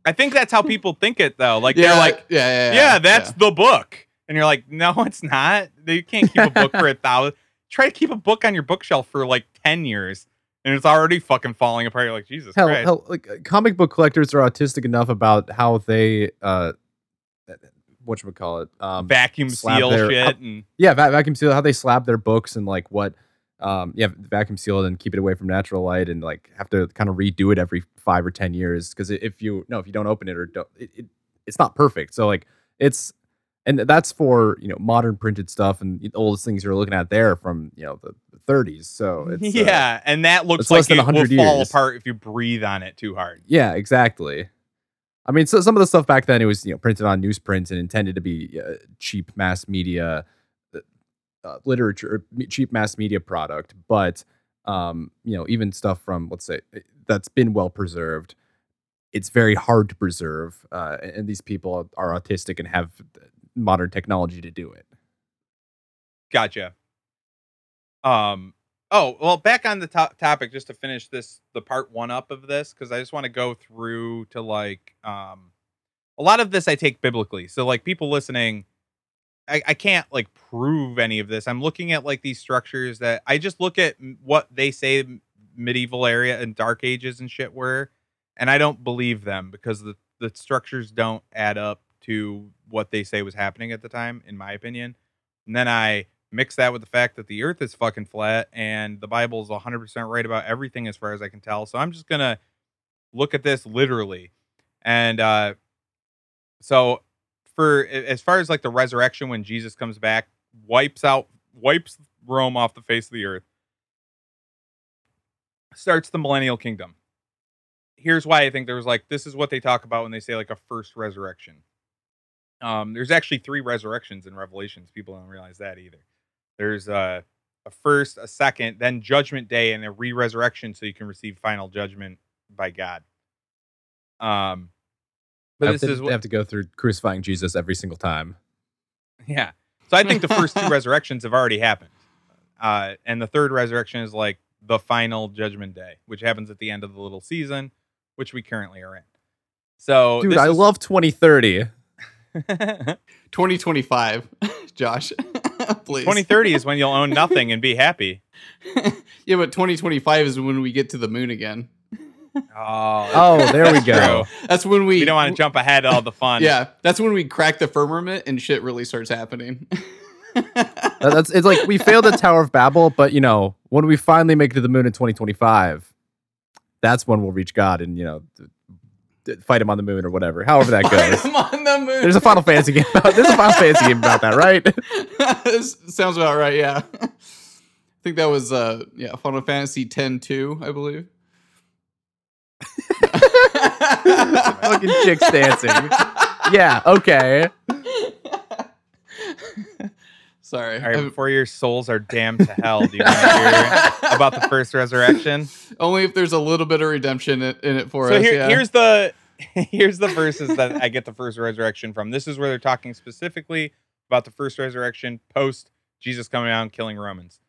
I think that's how people think it though. Like yeah, they're like, yeah, yeah, yeah, that's the book. And you're like, no, it's not. You can't keep a book for a thousand. Try to keep a book on your bookshelf for like 10 years and it's already fucking falling apart. You're like, Jesus Hell, Christ. hell, like uh, comic book collectors are autistic enough about how they uh, what you call it, um, Vacuum seal their- shit. And yeah, va- vacuum seal, how they slab their books and like what, um, yeah, vacuum seal it and keep it away from natural light and like have to kind of redo it every five or ten years because if you no, if you don't open it or don't, it, it, it's not perfect. So like it's and that's for you know modern printed stuff and the oldest things you're looking at there from you know the, the 30s. So it's, uh, yeah. and that looks like less than it will 100 fall apart if you breathe on it too hard. Yeah, exactly. I mean, so some of the stuff back then it was you know printed on newsprint and intended to be uh, cheap mass media uh, uh, literature, cheap mass media product. But um, you know, even stuff from let's say uh, that's been well preserved, it's very hard to preserve, uh, and and these people are autistic and have modern technology to do it. Gotcha. Um. Oh well, back on the to- topic, just to finish this, the part one up of this, because I just want to go through to like, um, a lot of this I take biblically. So like people listening, I, I can't like prove any of this. I'm looking at like these structures that I just look at what they say medieval area and dark ages and shit were, and I don't believe them because the the structures don't add up to what they say was happening at the time, in my opinion. And then I mix that with the fact that the earth is fucking flat and the Bible is 100% right about everything as far as I can tell. So I'm just going to look at this literally. And uh so for as far as like the resurrection when Jesus comes back, wipes out wipes Rome off the face of the earth. Starts the millennial kingdom. Here's why I think there was like this is what they talk about when they say like a first resurrection. Um, there's actually three resurrections in Revelations. People don't realize that either. There's uh, a first, a second, then Judgment Day, and a re-resurrection, so you can receive final judgment by God. Um, but Have this to- is they what, have to go through crucifying Jesus every single time. yeah. So I think the first two resurrections have already happened, uh, and the third resurrection is like the final Judgment Day, which happens at the end of the little season, which we currently are in. So, Dude, this I is- love 2030. 2025, Josh. Please. 2030 is when you'll own nothing and be happy. yeah, but 2025 is when we get to the moon again. Oh, Oh, there we go. true. That's when we We don't want to jump ahead of all the fun. Yeah, that's when we crack the firmament and shit really starts happening. That's it's like we failed at Tower of Babel, but you know when we finally make it to the moon in 2025, that's when we'll reach God and you know th- th- fight him on the moon or whatever. However that goes. On the moon. There's a Final Fantasy game. About, there's a Final Fantasy game about that, right? Sounds about right. Yeah, I think that was uh yeah Final Fantasy X two, I believe. Fucking chicks dancing. Yeah. Okay. Sorry. All right, before your souls are damned to hell, do you want to hear about the first resurrection? only if there's a little bit of redemption in, in it for so us. here, yeah. here's the here's the verses that I get the first resurrection from. This is where they're talking specifically about the first resurrection post Jesus coming out and killing Romans.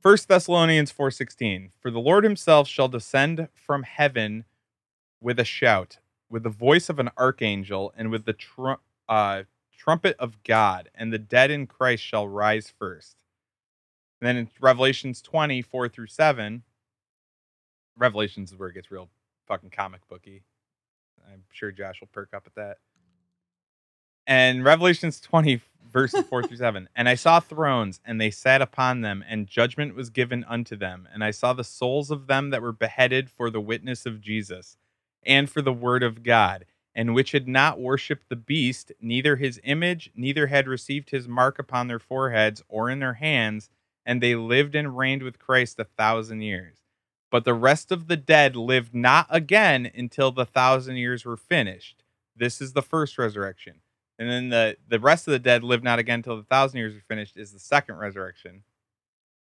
First Thessalonians 4:16 For the Lord himself shall descend from heaven with a shout with the voice of an archangel and with the tru- uh, trumpet of God and the dead in Christ shall rise first. And then in Revelations 20 4 through 7 Revelations is where it gets real fucking comic booky. I'm sure Josh will perk up at that. And Revelations 20, verses 4 through 7. And I saw thrones, and they sat upon them, and judgment was given unto them. And I saw the souls of them that were beheaded for the witness of Jesus, and for the word of God, and which had not worshipped the beast, neither his image, neither had received his mark upon their foreheads or in their hands, and they lived and reigned with Christ a thousand years. But the rest of the dead lived not again until the thousand years were finished. This is the first resurrection. And then the, the rest of the dead lived not again until the thousand years were finished is the second resurrection.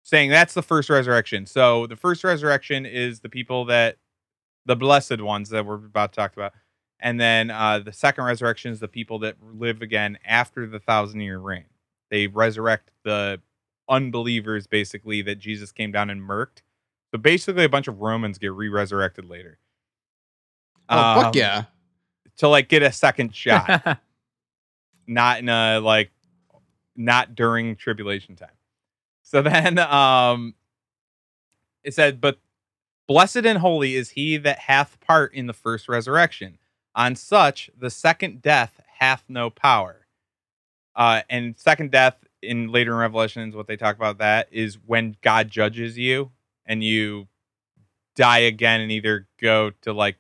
Saying that's the first resurrection. So the first resurrection is the people that the blessed ones that we're about to talk about. And then uh, the second resurrection is the people that live again after the thousand year reign. They resurrect the unbelievers basically that Jesus came down and murked. So basically, a bunch of Romans get re-resurrected later. oh Um, fuck yeah. To like get a second shot, not in a like, not during tribulation time. So then, um, it said, "But blessed and holy is he that hath part in the first resurrection. On such the second death hath no power." Uh, and second death in later in Revelations, what they talk about that is when God judges you and you die again and either go to like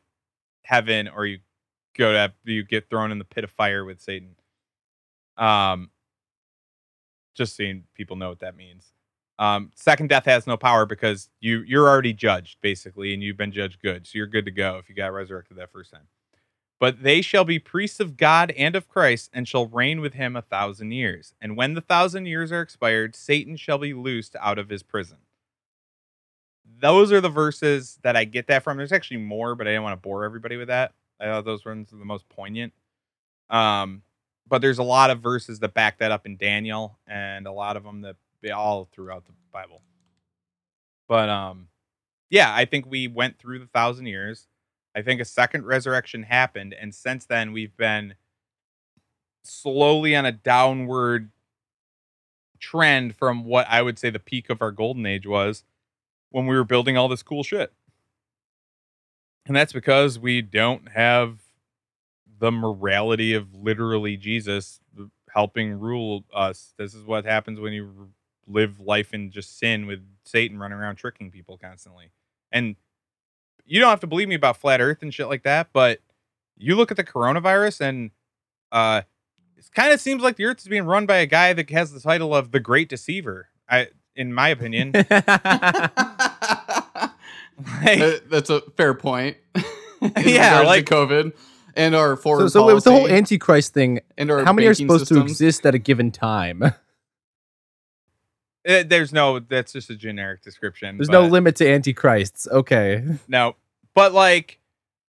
heaven or you go to you get thrown in the pit of fire with Satan. Um, just seeing people know what that means. Um, second death has no power because you you're already judged basically, and you've been judged good, so you're good to go if you got resurrected that first time. But they shall be priests of God and of Christ, and shall reign with him a thousand years. And when the thousand years are expired, Satan shall be loosed out of his prison. Those are the verses that I get that from. There's actually more, but I didn't want to bore everybody with that. I thought those ones are the most poignant. Um, but there's a lot of verses that back that up in Daniel, and a lot of them that be all throughout the Bible. But um, yeah, I think we went through the thousand years. I think a second resurrection happened, and since then we've been slowly on a downward trend from what I would say the peak of our golden age was when we were building all this cool shit. And that's because we don't have the morality of literally Jesus helping rule us. This is what happens when you live life in just sin with Satan running around tricking people constantly. And you don't have to believe me about flat earth and shit like that, but you look at the coronavirus and uh it kind of seems like the earth is being run by a guy that has the title of the great deceiver. I in my opinion. Like, Uh, That's a fair point. In Yeah, like- COVID and our so, foreign so with the whole Antichrist thing, and our how many are banking supposed to exist at a given time? eh, there's no that's just a generic description. There's no limit to Antichrists. Okay. No, but like,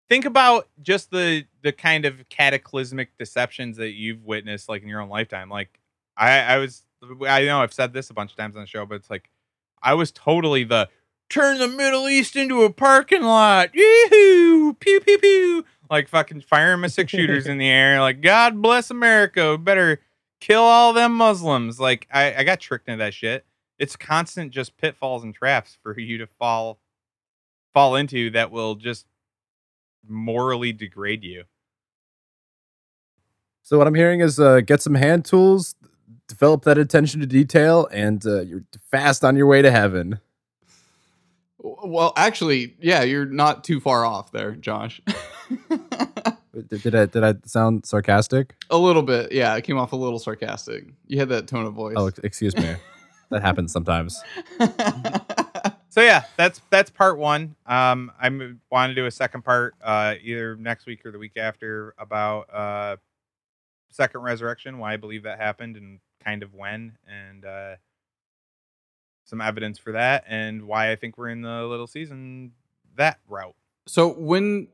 think about just the the kind of cataclysmic deceptions that you've witnessed, like in your own lifetime. Like, I I was I know I've said this a bunch of times on the show, but it's like I was totally the turn the Middle East into a parking lot. Yoo-hoo! Pew pew pew. Like fucking firing my six shooters in the air. Like God bless America. Better kill all them Muslims. Like I, I got tricked into that shit. It's constant just pitfalls and traps for you to fall fall into that will just morally degrade you. So what I'm hearing is uh, get some hand tools, develop that attention to detail, and uh, you're fast on your way to heaven. Well, actually, yeah, you're not too far off there, Josh. did, did I did I sound sarcastic? A little bit, yeah. It came off a little sarcastic. You had that tone of voice. Oh, excuse me. that happens sometimes. so yeah, that's that's part one. Um, I want to do a second part, uh, either next week or the week after, about uh, second resurrection, why I believe that happened, and kind of when, and uh, some evidence for that, and why I think we're in the little season that route. So when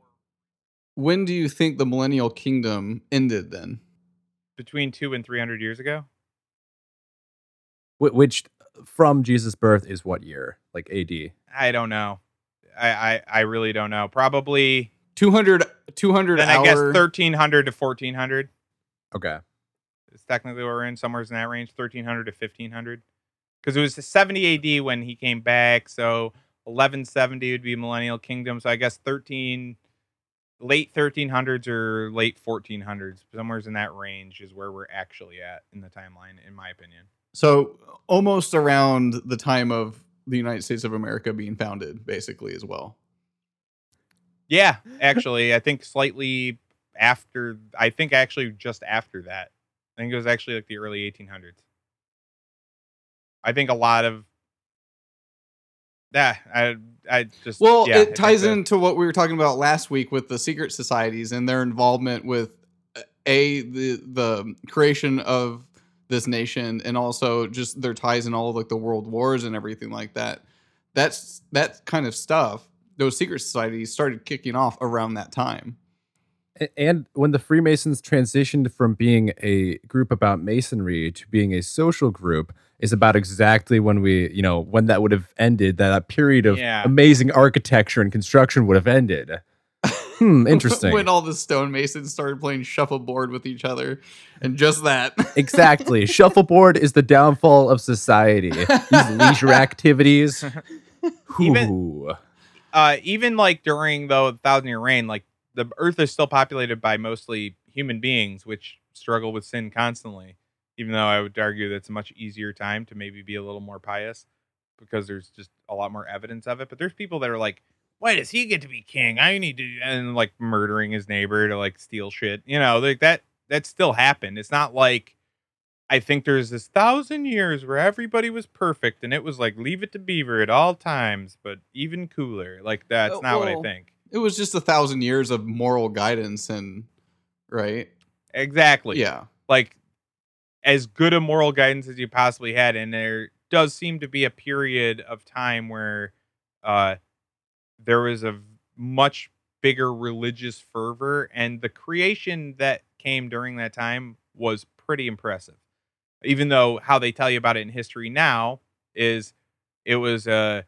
when do you think the millennial kingdom ended then? Between two and three hundred years ago. Which from Jesus' birth is what year? Like AD? I don't know. I I, I really don't know. Probably 200 200 then hour... I guess 1300 to 1400. Okay. It's technically what we're in, somewhere in that range, 1300 to 1500. Because it was 70 AD when he came back. So 1170 would be Millennial Kingdom. So I guess 13, late 1300s or late 1400s, somewhere in that range is where we're actually at in the timeline, in my opinion. So almost around the time of the United States of America being founded, basically, as well. Yeah, actually, I think slightly after. I think actually just after that. I think it was actually like the early 1800s. I think a lot of yeah, I I just well, yeah, it ties into what we were talking about last week with the secret societies and their involvement with uh, a the the creation of this nation and also just their ties in all of like the world wars and everything like that. That's that kind of stuff. Those secret societies started kicking off around that time. And when the Freemasons transitioned from being a group about masonry to being a social group, is about exactly when we, you know, when that would have ended, that, that period of Yeah. amazing architecture and construction would have ended. Hmm, interesting. when all the stonemasons started playing shuffleboard with each other, and just that. exactly. Shuffleboard is the downfall of society. These leisure activities. Even- uh, even like during the thousand year reign, like the earth is still populated by mostly human beings, which struggle with sin constantly. Even though I would argue that's a much easier time to maybe be a little more pious because there's just a lot more evidence of it. But there's people that are like, why does he get to be king? I need to, and like murdering his neighbor to like steal shit. You know, like that, that still happened. It's not like, I think there's this thousand years where everybody was perfect and it was like leave it to Beaver at all times, but even cooler. Like that's Uh, not what I think. it was just a thousand years of moral guidance and right. Exactly. Yeah. Like as good a moral guidance as you possibly had, and there does seem to be a period of time where uh there was a much bigger religious fervor, and the creation that came during that time was pretty impressive. Even though how they tell you about it in history now is it was a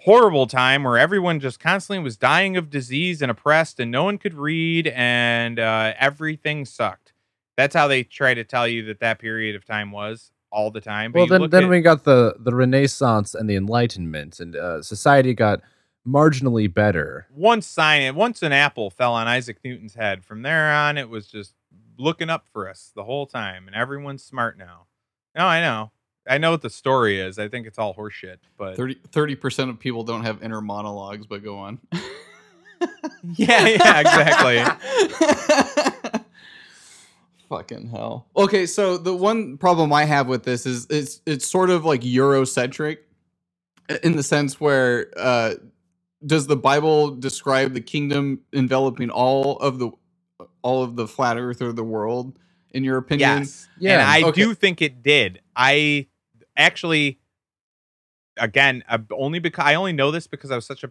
horrible time where everyone just constantly was dying of disease and oppressed and no one could read and uh, everything sucked that's how they try to tell you that that period of time was all the time but Well, then, then at- we got the, the Renaissance and the Enlightenment, and uh, society got marginally better. once sign once an apple fell on isaac newton's head from there on it was just looking up for us the whole time and everyone's smart now no i know i know what the story is i think it's all horseshit but 30 percent of people don't have inner monologues, but go on. yeah yeah exactly Fucking hell. Okay, so the one problem I have with this is it's it's sort of like Eurocentric in the sense where uh does the Bible describe the kingdom enveloping all of the all of the flat earth or the world in your opinion? yes Yeah, and i okay. do think it did i actually again uh, only because i only know this because i was such a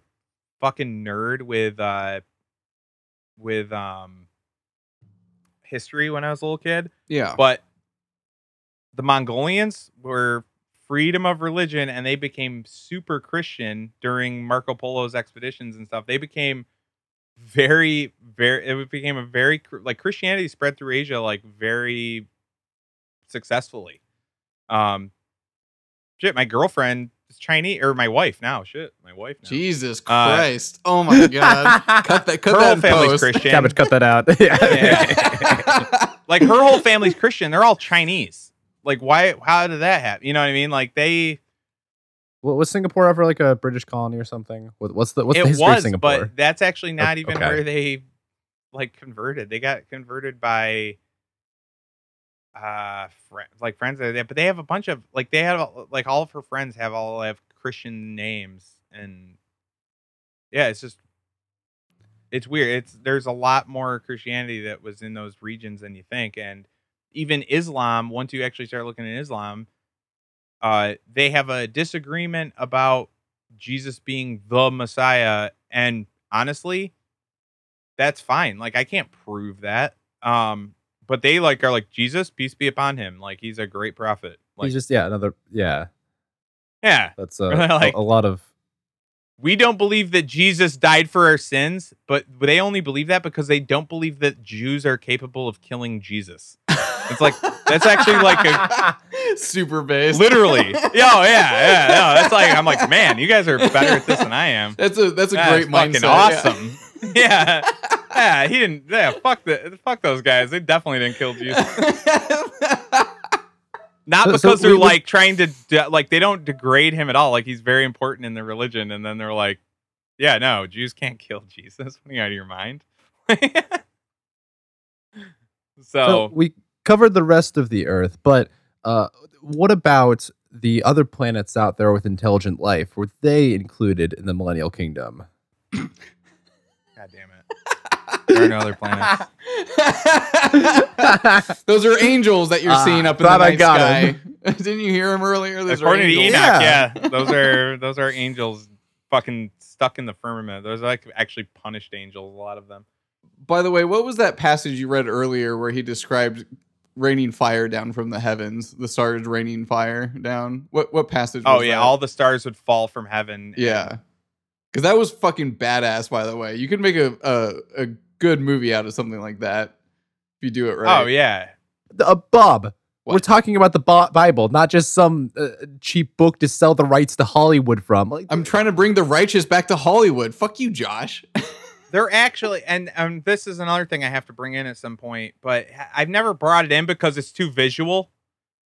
fucking nerd with uh with um history when i was a little kid Yeah. but the Mongolians were freedom of religion and they became super Christian during Marco Polo's expeditions and stuff. They became very, very, it became a very, like Christianity spread through Asia like very successfully. Um, shit, my girlfriend Chinese or my wife now. Shit, my wife now. Jesus Uh, Christ! oh my God! cut that. Cut her that whole family's post. Christian. Cabbage, cut that out. yeah. like her whole family's Christian. They're all Chinese. Like why? How did that happen? You know what I mean? Like they. What was Singapore ever like a British colony or something? What's the what's the it history of Singapore? but that's actually not even where they like converted. They got converted by uh fri like friends that but they have a bunch of like they have like all of her friends have all have Christian names and yeah, it's just it's weird. It's there's a lot more Christianity that was in those regions than you think and even Islam, once you actually start looking at Islam, uh they have a disagreement about Jesus being the Messiah and honestly that's fine. Like I can't prove that. Um but they like are like Jesus, peace be upon him. Like he's a great prophet. Like He's just yeah another yeah. yeah, That's a, Like- a, a lot of we don't believe that Jesus died for our sins, but they only believe that because they don't believe that Jews are capable of killing Jesus. It's like that's actually like a super base. literally. Yo, oh, yeah, yeah. No, that's like I'm like, man, you guys are better at this than I am. That's a that's a That's great fucking mindset. yeah. awesome. Yeah. yeah. He didn't. Yeah, fuck the fuck those guys. They definitely didn't kill Jesus. Not So- because so they're we- we- like trying to de- like they don't degrade him at all. Like he's very important in the religion, and then they're like, yeah, no, Jews can't kill Jesus. What are you out of your mind? so, So we covered the rest of the Earth, but uh, what about the other planets out there with intelligent life? Were they included in the Millennial Kingdom? God damn there are no other planets. Those are angels that you're Ah, seeing up in the thought I night got sky. Didn't you hear him earlier? Those According are to angels. Enoch, Yeah. yeah. those are those are angels fucking stuck in the firmament. Those are like actually punished angels. A lot of them. By the way, what was that passage you read earlier where he described raining fire down from the heavens, the stars raining fire down? What what passage? Oh was yeah, that? all the stars would fall from heaven. and- yeah, because that was fucking badass. By the way, you could make a, a a good movie out of something like that if you do it right. Oh yeah. Uh, Bob, we're talking about the Bible, not just some uh, cheap book to sell the rights to Hollywood from. Like, I'm trying to bring the righteous back to Hollywood. Fuck you, Josh. They're actually, and um, this is another thing I have to bring in at some point, but I've never brought it in because it's too visual.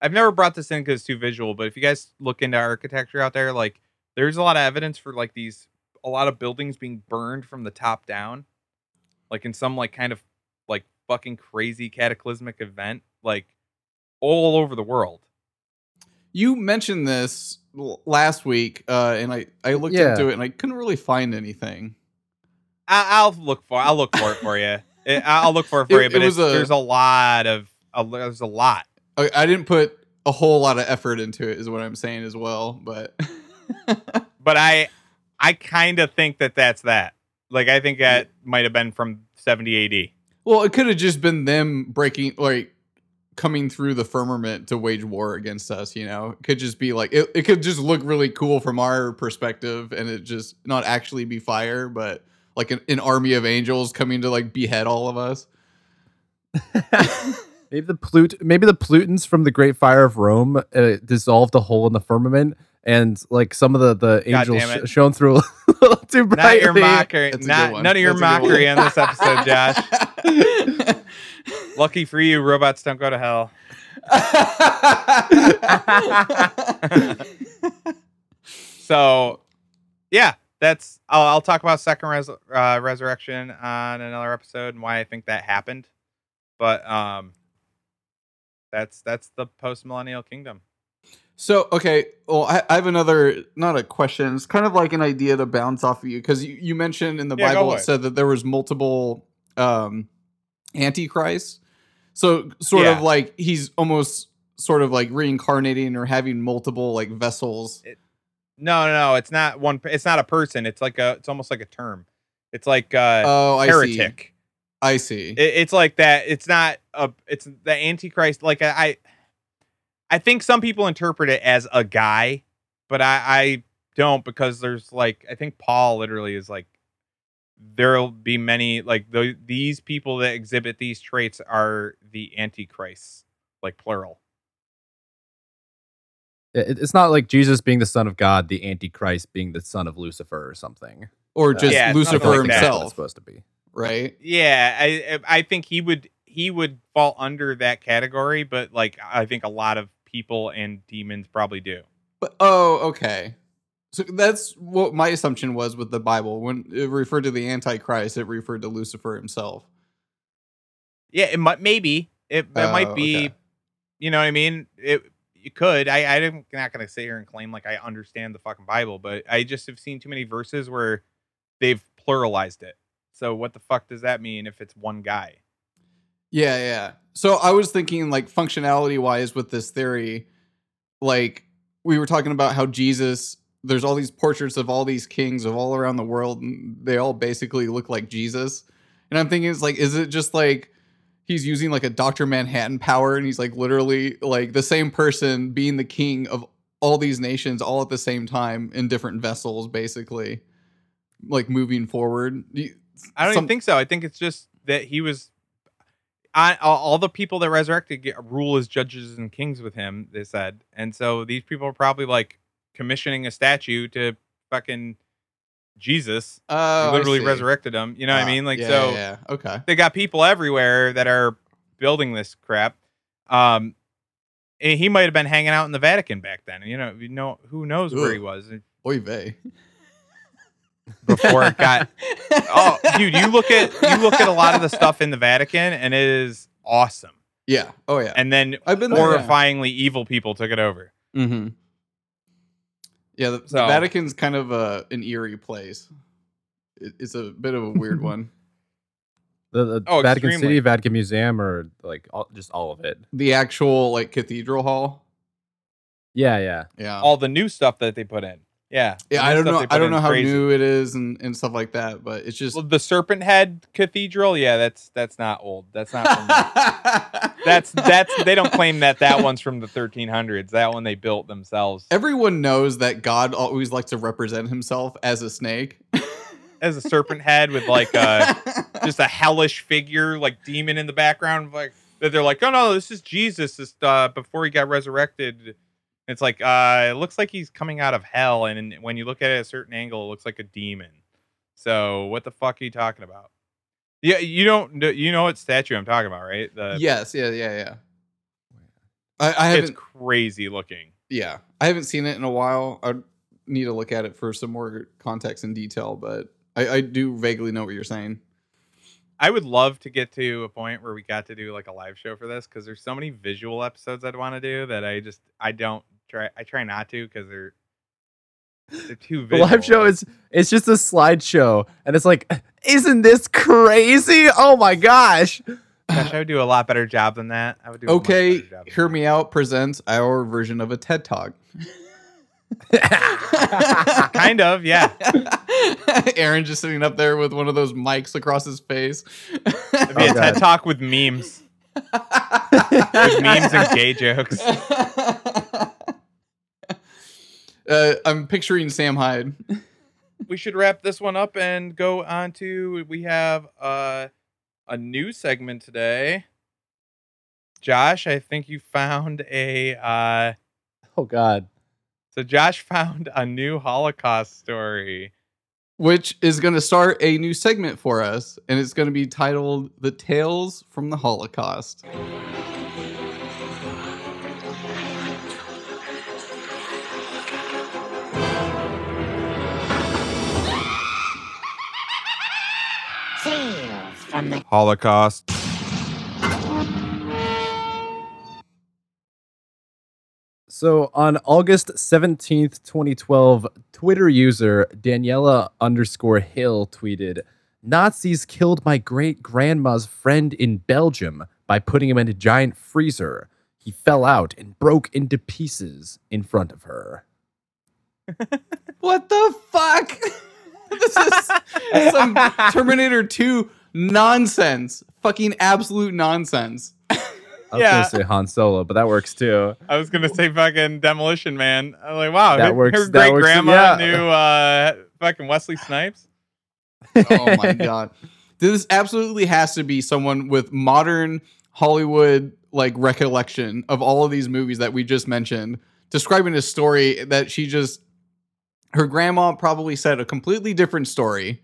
I've never brought this in because it's too visual. But if you guys look into architecture out there, like there's a lot of evidence for like these, a lot of buildings being burned from the top down, like in some like kind of like fucking crazy cataclysmic event, like all over the world. You mentioned this l- last week, uh, and I I looked Yeah. into it and I couldn't really find anything. I, I'll look for. I'll look for it for you. It, I'll look for it for It- you. But it was it's, a- there's a lot of a, there's a lot. I, I didn't put a whole lot of effort into it, is what I'm saying as well. But but I I kind of think that that's that. Like I think that might have been from 70 AD. well, it could have just been them breaking, like coming through the firmament to wage war against us. You know, it could just be like it. It could just look really cool from our perspective, and it just not actually be fire, but like an, an army of angels coming to like behead all of us. maybe the Plut- maybe the pollutants from the Great Fire of Rome uh, dissolved a hole in the firmament, and like some of the the God angels damn sh- shone through a little too Not brightly. your mockery. That's a good Not none of your That's a mockery on this episode, Josh. Lucky for you, robots don't go to hell. so, yeah, that's. I'll, I'll talk about second res- uh, resurrection on another episode and why I think that happened. But um, that's that's the post millennial kingdom. So okay, well, I, I have another not a question. It's kind of like an idea to bounce off of you because you, you mentioned in the Yeah, Bible it said that there was multiple um antichrists. So sort of like he's almost sort of like reincarnating or having multiple like vessels. No, no, no. It's not one. It's not a person. It's like a. It's almost like a term. It's like uh, Oh, I see. I see. It, it's like that. It's not a. It's the Antichrist. Like I, I, I think some people interpret it as a guy, but I, I don't because there's like I think Paul literally is like there'll be many like the, these people that exhibit these traits are the antichrists, like plural. It's not like Jesus being the son of God, the Antichrist being the son of Lucifer or something. or uh, just Yeah, Lucifer like that. That's what it's himself, supposed to be. right? Yeah, I I think he would he would fall under that category, but like I think a lot of people and demons probably do. But oh, okay. So that's what my assumption was with the Bible. When it referred to the Antichrist, it referred to Lucifer himself. Yeah, it might maybe it, it Oh, might be, okay. you know what I mean. It you could. I I'm not gonna sit here and claim like I understand the fucking Bible, but I just have seen too many verses where they've pluralized it. So what the fuck does that mean if it's one guy? Yeah, yeah. So I was thinking, like, functionality wise with this theory, like, we were talking about how Jesus, there's all these portraits of all these kings of all around the world, and they all basically look like Jesus. And I'm thinking, it's like, is it just like he's using like a Dr. Manhattan power and he's like literally like the same person being the king of all these nations all at the same time in different vessels, basically, like moving forward? I don't some- even think so. I think it's just that he was. I, all, the people that resurrected get, rule as judges and kings with him. They said, and so these people are probably like commissioning a statue to fucking Jesus. Oh, who I literally resurrected him. You know what Ah, I mean? Like yeah, so, yeah, yeah. okay. they got people everywhere that are building this crap. Um, and he might have been hanging out in the Vatican back then. You know, you know who knows where he was Oy vey. before it got oh, dude, you look at you look at a lot of the stuff in the Vatican, and it is awesome. Yeah. Oh yeah. And then I've been there. Yeah. horrifyingly evil people took it over. Mm-hmm. Yeah, the, the So- Vatican's kind of a an eerie place. It, it's a bit of a weird one. The, the Oh, Vatican extremely. City, Vatican Museum, or like all, just all of it. The actual like cathedral hall. Yeah, yeah. Yeah. All the new stuff that they put in. Yeah. yeah, I don't know. I don't know how crazy. new it is and, and stuff like that, but it's just Well, the Serpent Head Cathedral, yeah, that's that's not old. That's not from the- that's that's they don't claim that that one's from the 1300s. That one they built themselves Everyone knows that God always likes to represent himself as a snake. as a serpent head with like uh just a hellish figure, like demon in the background, like that they're like, oh no, this is Jesus. This uh, before he got resurrected. It's like uh, it looks like he's coming out of hell, and when you look at it at a certain angle, it looks like a demon. So what the fuck are you talking about? Yeah, you don't you know what statue I'm talking about, right? The yes. Yeah. Yeah. Yeah. I, I haven't. It's crazy looking. Yeah, I haven't seen it in a while. I need to look at it for some more context and detail, but I, I do vaguely know what you're saying. I would love to get to a point where we got to do like a live show for this because there's so many visual episodes I'd want to do that I just I don't try I try not to because they're they're too The live show is it's just a slideshow, and it's like, isn't this crazy? Oh my gosh! Gosh, I would do a lot better job than that. I would do. a much Okay, better job than Hear that. Me Out presents our version of a TED Talk. Kind of, yeah. Aaron just sitting up there with one of those mics across his face. It'd be Oh, a TED talk with memes, with memes and gay jokes. Uh, I'm picturing Sam Hyde. We should wrap this one up and go on to. We have uh, a new segment today. Josh, I think you found a. Uh, oh god. so Josh found a new Holocaust story. which is going to start a new segment for us, and it's going to be titled "The Tales from the Holocaust." The Holocaust. So on August 17th, 2012, Twitter user Daniela underscore Hill tweeted, Nazis killed my great grandma's friend in Belgium by putting him in a giant freezer. He fell out and broke into pieces in front of her. What the fuck? this is some Terminator 2 nonsense. Fucking absolute nonsense. I was Yeah. gonna say Han Solo, but that works too. I was gonna say fucking Demolition Man. I'm like, wow, That her, works- her that great works, grandma yeah. knew uh, fucking Wesley Snipes. Oh my god. This absolutely has to be someone with modern Hollywood like recollection of all of these movies that we just mentioned describing a story that she just her grandma probably said a completely different story.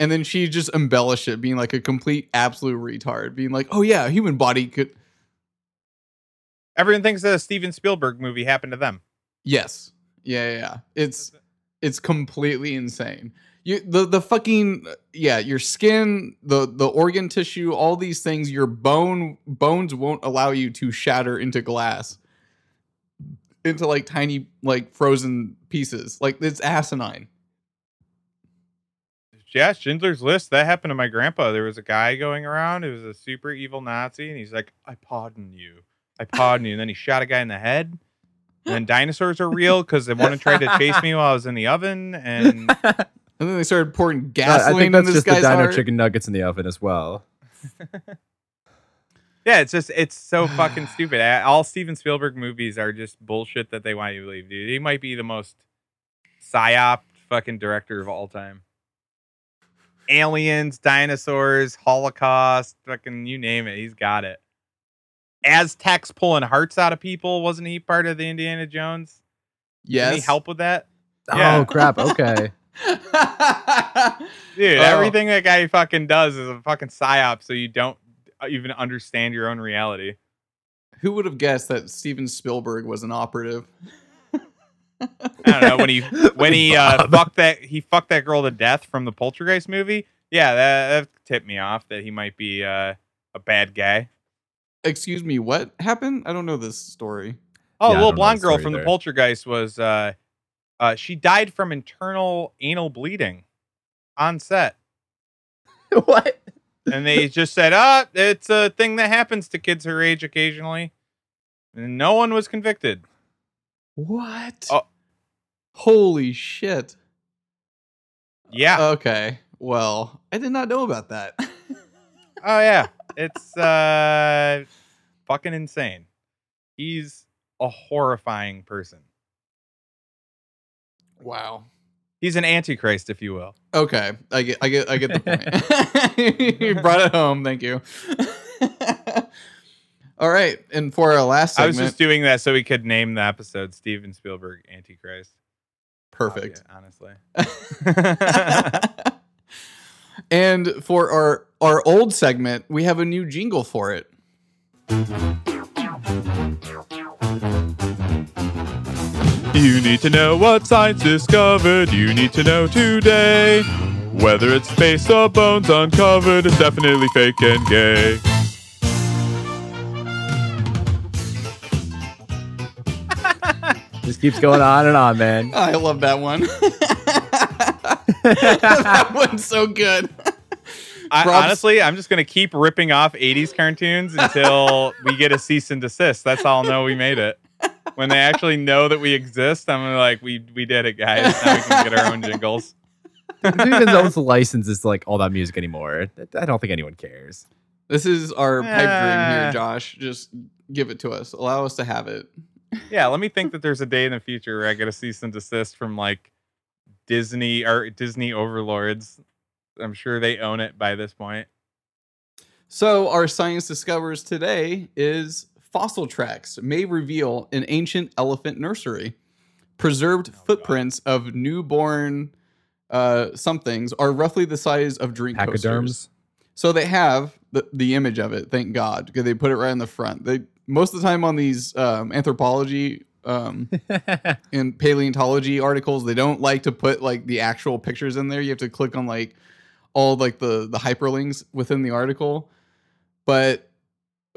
And then she just embellished it, being like a complete absolute retard, being like, "Oh yeah, a human body could." Everyone thinks that a Steven Spielberg movie happened to them. Yes, yeah, yeah, yeah. It's it's completely insane. You the the fucking yeah, your skin, the the organ tissue, all these things, your bone bones won't allow you to shatter into glass into like tiny like frozen pieces. Like it's asinine. Yeah, Schindler's List. That happened to my grandpa. There was a guy going around. It was a super evil Nazi, and he's like, "I pardon you. I pardon you." And then he shot a guy in the head. And then dinosaurs are real because they want to try to chase me while I was in the oven. And And then they started pouring gasoline I think in that's this just the guy's dino heart. chicken nuggets in the oven as well. yeah, it's just it's so fucking stupid. All Steven Spielberg movies are just bullshit that they want you to believe, dude. He might be the most psyop fucking director of all time. Aliens, dinosaurs, Holocaust, fucking you name it, he's got it. Aztecs pulling hearts out of people, wasn't he part of the Indiana Jones? Yes. Did help with that? Oh, yeah. Oh crap! Okay. Dude, Oh. everything that guy fucking does is a fucking psyop, so you don't even understand your own reality. Who would have guessed that Steven Spielberg was an operative? I don't know when he when he uh, fucked that he fucked that girl to death from the Poltergeist movie. Yeah, that, that tipped me off that he might be uh, a bad guy. Excuse me, what happened? I don't know this story. Oh, Yeah, I the little blonde girl story from the. Poltergeist was uh, uh, she died from internal anal bleeding on set, what? and they just said, "Ah, it's a thing that happens to kids her age occasionally," and no one was convicted. What? Oh. Holy shit. Yeah. Okay. Well, I did not know about that. Oh yeah, it's uh fucking insane. He's a horrifying person. wow. He's an antichrist, if you will. Okay. I get I get I get the point. you brought it home, thank you. All right. And for our last I was just doing that so we could name the episode Steven Spielberg Antichrist. Perfect. Yeah, honestly. and for our our old segment, we have a new jingle for it. You need to know what science discovered. You need to know today. Whether it's space or bones uncovered, it's definitely fake and gay. Just keeps going on and on, man. I love that one. that one's so good. I, honestly, I'm just gonna keep ripping off 80s cartoons until we get a cease and desist. That's how I'll know we made it. When they actually know that we exist, I'm like, we we did it, guys. Now we can get our own jingles. Who even owns the licenses to like all that music anymore? I don't think anyone cares. This is our pipe dream here, eh. Josh. Just give it to us. Allow us to have it. Yeah, let me think that there's a day in the future where I get a cease and desist from like Disney or Disney overlords. I'm sure they own it by this point. So, our science discovers today is fossil tracks may reveal an ancient elephant nursery. Preserved footprints of newborn uh, somethings are roughly the size of drink coasters. Pachyderms. So they have the, the image of it, thank God, because they put it right in the front. They most of the time on these um, anthropology um, and paleontology articles, they don't like to put like the actual pictures in there. You have to click on like all like the the hyperlinks within the article. But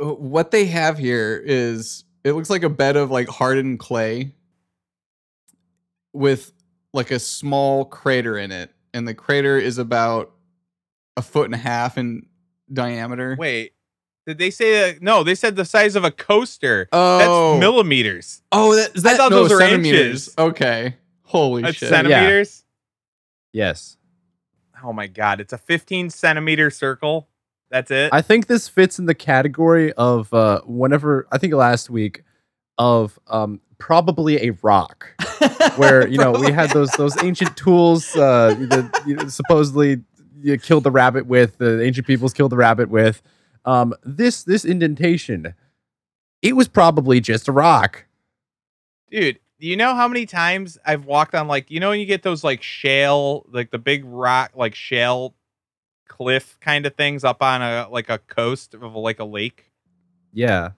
uh, what they have here is it looks like a bed of like hardened clay with like a small crater in it, and the crater is about a foot and a half in diameter. Wait, did they say that? No, they said the size of a coaster. oh, That's millimeters. oh, that, is that thought no, those were centimeters? inches. Okay, holy That's shit! centimeters. yes. Oh my god, it's a 15 centimeter circle. That's it. I think this fits in the category of uh, whenever I think last week of um, probably a rock where you know we had those those ancient tools uh, that you know, supposedly you killed the rabbit with the ancient peoples killed the rabbit with. Um, this this indentation, it was probably just a rock. Dude, do you know how many times I've walked on like you know when you get those like shale, like the big rock, like shale cliff kind of things up on a like a coast of like a lake? Yeah.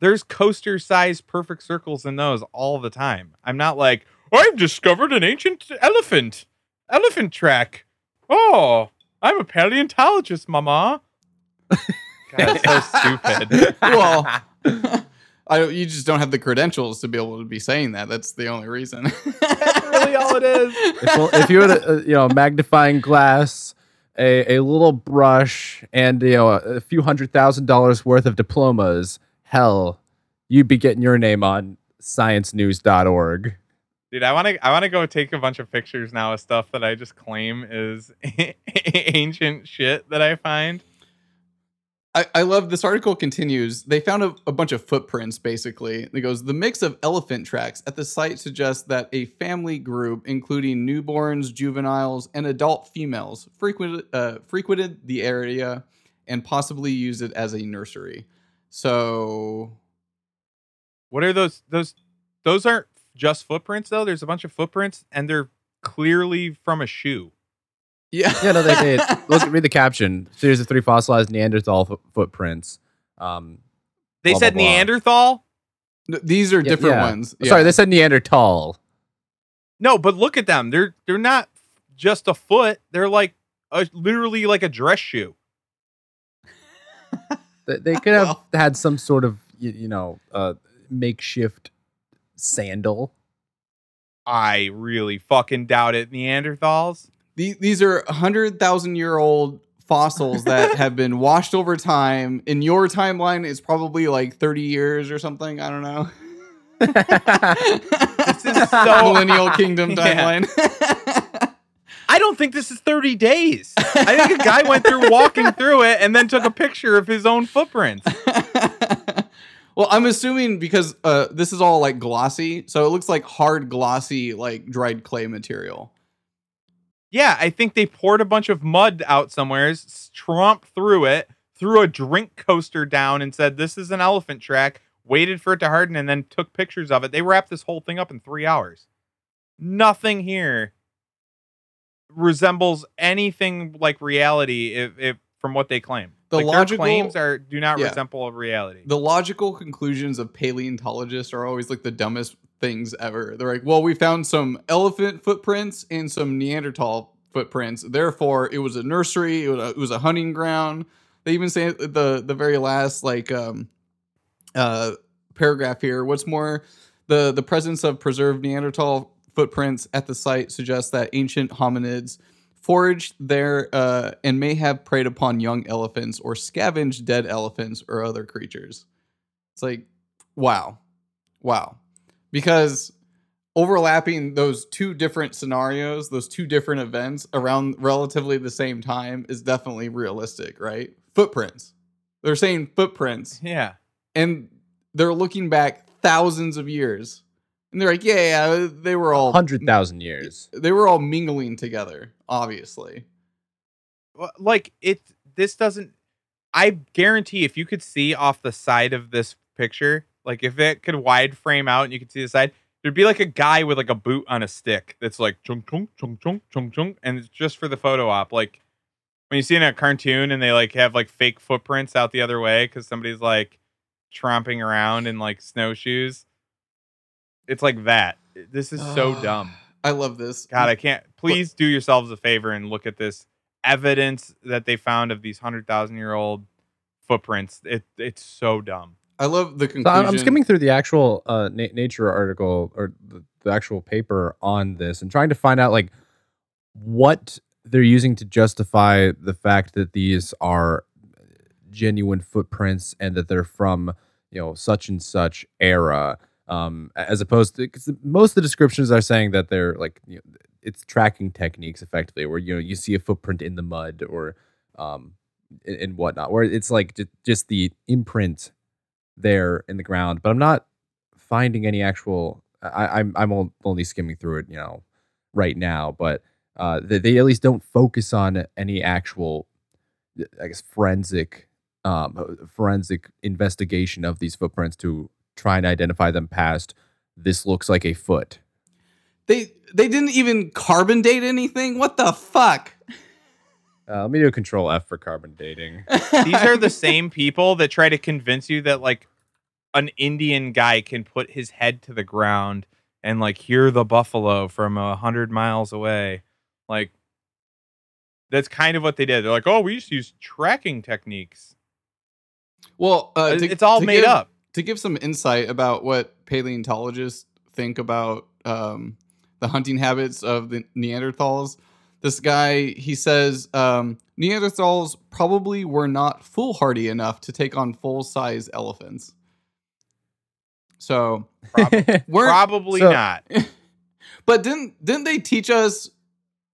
There's coaster sized perfect circles in those all the time. I'm not like, I've discovered an ancient elephant. Elephant track. Oh, I'm a paleontologist, mama. God, so stupid. well, I, you just don't have the credentials to be able to be saying that. That's the only reason. That's really all it is. if, well, if you had a, a, you know magnifying glass, a, a little brush, and you know a, a few hundred thousand dollars worth of diplomas, hell, you'd be getting your name on sciencenews.org. Dude, I want to I want to go take a bunch of pictures now of stuff that I just claim is ancient shit that I find. I, I love this article continues. They found a, a bunch of footprints basically. It goes the mix of elephant tracks at the site suggests that a family group, including newborns, juveniles, and adult females, uh, frequented the area and possibly used it as a nursery. So, what are those? Those those aren't just footprints though. There's a bunch of footprints, and they're clearly from a shoe. Yeah. Yeah, no, they did. Look, read the caption. Series of three fossilized Neanderthal fo- footprints. Um, they blah, said blah, blah. Neanderthal. These are Yeah, different yeah. ones. Sorry, they said Neanderthal. No, but look at them. They're they're not just a foot. They're like a, literally like a dress shoe. They, they could have Well. had some sort of you, you know uh, makeshift sandal. I really fucking doubt it. Neanderthals. The- These are 100,000 year old fossils that have been washed over time. In your timeline, it's probably like 30 years or something. I don't know. This is so- Millennial Kingdom Yeah. timeline. I don't think this is 30 days. I think a guy went through walking through it and then took a picture of his own footprints. well, I'm assuming because uh, this is all like glossy, so it looks like hard, glossy, like dried clay material. Yeah, I think they poured a bunch of mud out somewhere, tromped through it, threw a drink coaster down, and said, This is an elephant track. Waited for it to harden and then took pictures of it. They wrapped this whole thing up in three hours. Nothing here resembles anything like reality if, if from what they claim. The like logical- their claims are do not Yeah. resemble reality. The logical conclusions of paleontologists are always like the dumbest things ever. They're like, well, we found some elephant footprints and some Neanderthal footprints. Therefore, it was a nursery. It was a, it was a hunting ground. They even say the the very last like um uh paragraph here. What's more, the the presence of preserved Neanderthal footprints at the site suggests that ancient hominids foraged there uh, and may have preyed upon young elephants or scavenged dead elephants or other creatures. It's like, wow, wow, because overlapping those two different scenarios, those two different events around relatively the same time is definitely realistic, right? Footprints. They're saying footprints yeah. and they're looking back thousands of years. And they're like, yeah, yeah, they were all Hundred thousand years. They were all mingling together, obviously. Like it this doesn't i guarantee if you could see off the side of this picture like if it could wide frame out and you could see the side there'd be like a guy with like a boot on a stick that's like chung chung chung chung chung chung and it's just for the photo op like when you see in a cartoon and they like have like fake footprints out the other way because somebody's like tromping around in like snowshoes it's like that this is so dumb I love this. God, I can't. Please do yourselves a favor and look at this evidence that they found of these hundred thousand year old footprints. It it's so dumb. I love the So conclusion. I'm, I'm skimming through the actual uh, na- Nature article or the, the actual paper on this and trying to find out like what they're using to justify the fact that these are genuine footprints and that they're from you know such and such era um as opposed to because most of the descriptions are saying that they're like you know, it's tracking techniques effectively where you know you see a footprint in the mud or um and, whatnot where it's like just, the imprint there in the ground but i'm not finding any actual I, i'm i'm only skimming through it you know right now but uh they, they at least don't focus on any actual i guess forensic um forensic investigation of these footprints to try and identify them past this looks like a foot. They they didn't even carbon date anything. What the fuck? Uh, let me do a control F for carbon dating. These are the same people that try to convince you that like an Indian guy can put his head to the ground and like hear the buffalo from a hundred miles away. Like that's kind of what they did. They're like, oh, we just use tracking techniques. Well, uh, to- it's all made give- up. To give some insight about what paleontologists think about um, the hunting habits of the Neanderthals, this guy he says um, Neanderthals probably were not foolhardy enough to take on full size elephants. So, Prob- Probably So- not. but didn't didn't they teach us?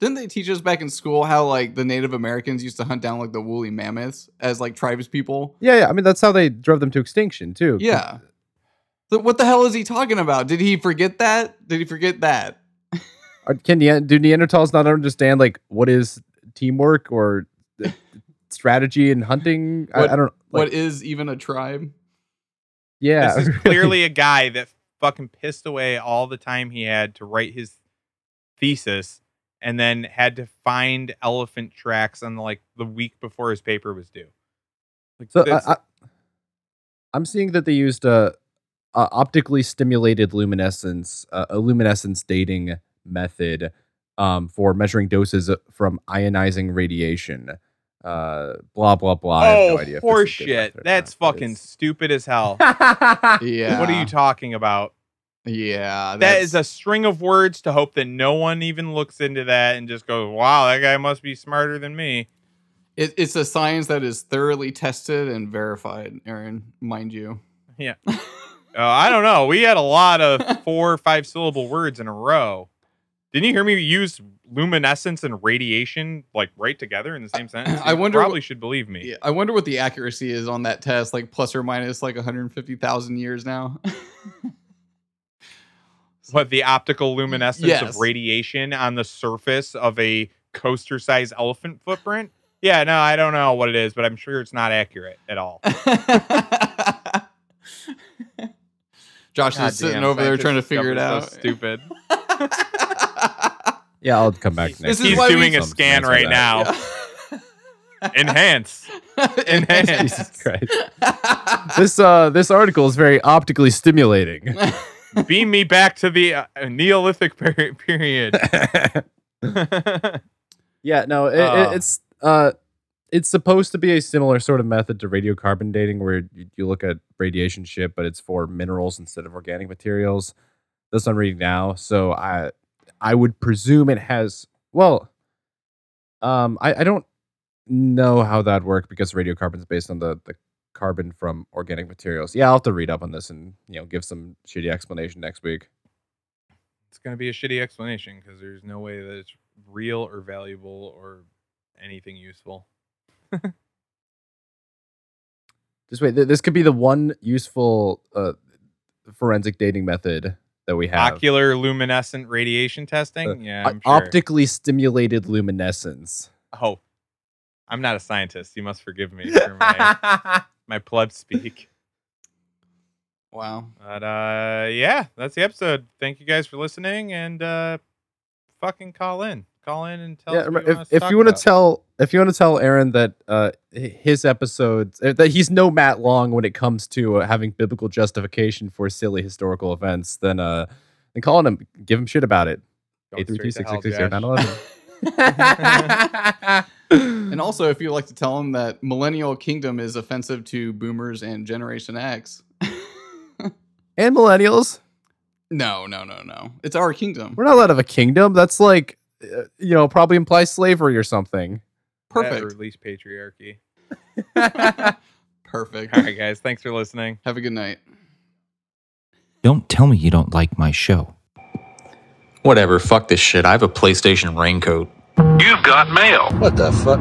Didn't they teach us back in school how like the Native Americans used to hunt down like the woolly mammoths as like tribes people? yeah, yeah. I mean, that's how they drove them to extinction too. Yeah. So what the hell is he talking about? Did he forget that? Did he forget that? Are- Can Nean- do Neanderthals not understand like what is teamwork or strategy in hunting? I, I don't. Like, what is even a tribe? Yeah, This is clearly a guy that fucking pissed away all the time he had to write his thesis and then had to find elephant tracks on like the week before his paper was due. Like So I, I, I'm seeing that they used a, a optically stimulated luminescence, uh, a luminescence dating method um, for measuring doses from ionizing radiation. Uh, blah blah blah. I have oh, no idea. if this is a good horseshit. That's not, fucking it's- stupid as hell. Yeah. What are you talking about? Yeah. That is a string of words to hope that no one even looks into that and just goes, wow, that guy must be smarter than me. it, it's a science that is thoroughly tested and verified, Aaron, mind you. Yeah. uh, I don't know. We had a lot of four or five syllable words in a row. Didn't you hear me use luminescence and radiation like right together in the same sentence? I You wonder Probably what- should believe me. Yeah, I wonder what the accuracy is on that test, like plus or minus like 150,000 years now. What the optical luminescence Yes. of radiation on the surface of a coaster-sized elephant footprint? Yeah, no, I don't know what it is, but I'm sure it's not accurate at all. Josh God is sitting damn, over there trying to figure it out. So stupid. Yeah, I'll come back This next. is. He's why we- doing a scan right that. now. Enhance. Enhance. Jesus Christ. This uh this article is very optically stimulating. Beam me back to the uh, Neolithic per- period. Yeah, no, it, Oh. it, it's uh, it's supposed to be a similar sort of method to radiocarbon dating, where you, you look at radiation shit, but it's for minerals instead of organic materials. That's what I'm reading now, so I I would presume it has. Well, um, I I don't know how that worked because radiocarbon is based on the the carbon from organic materials. Yeah, I'll have to read up on this and you know give some shitty explanation next week. it's going to be a shitty explanation because there's no way that it's real or valuable or anything useful. Just wait. th- This could be the one useful uh, forensic dating method that we have. Ocular luminescent radiation testing? Uh, yeah, sure. Optically stimulated luminescence. Oh, I'm not a scientist. You must forgive me for my, my pleb speak. wow. But uh, yeah, that's the episode. Thank you guys for listening and uh, fucking call in. Call in and tell yeah, us remember, what you if, us if talk you want to about. tell if you want to tell Aaron that uh, his episodes uh, that he's no Matt Long when it comes to uh, having biblical justification for silly historical events, then uh, then call him, give him shit about it. Go Eight three two six six hell, six eight nine Josh. eleven. And also, if you'd like to tell them that Millennial Kingdom is offensive to boomers and Generation X. and millennials, no, no, no, no. It's our kingdom. we're not allowed to have a kingdom. That's like, uh, you know, probably implies slavery or something. Or Perfect. at least patriarchy. Perfect. All right, guys. Thanks for listening. Have a good night. Don't tell me you don't like my show. Whatever, fuck this shit. I have a PlayStation raincoat. You've got mail. What the fuck?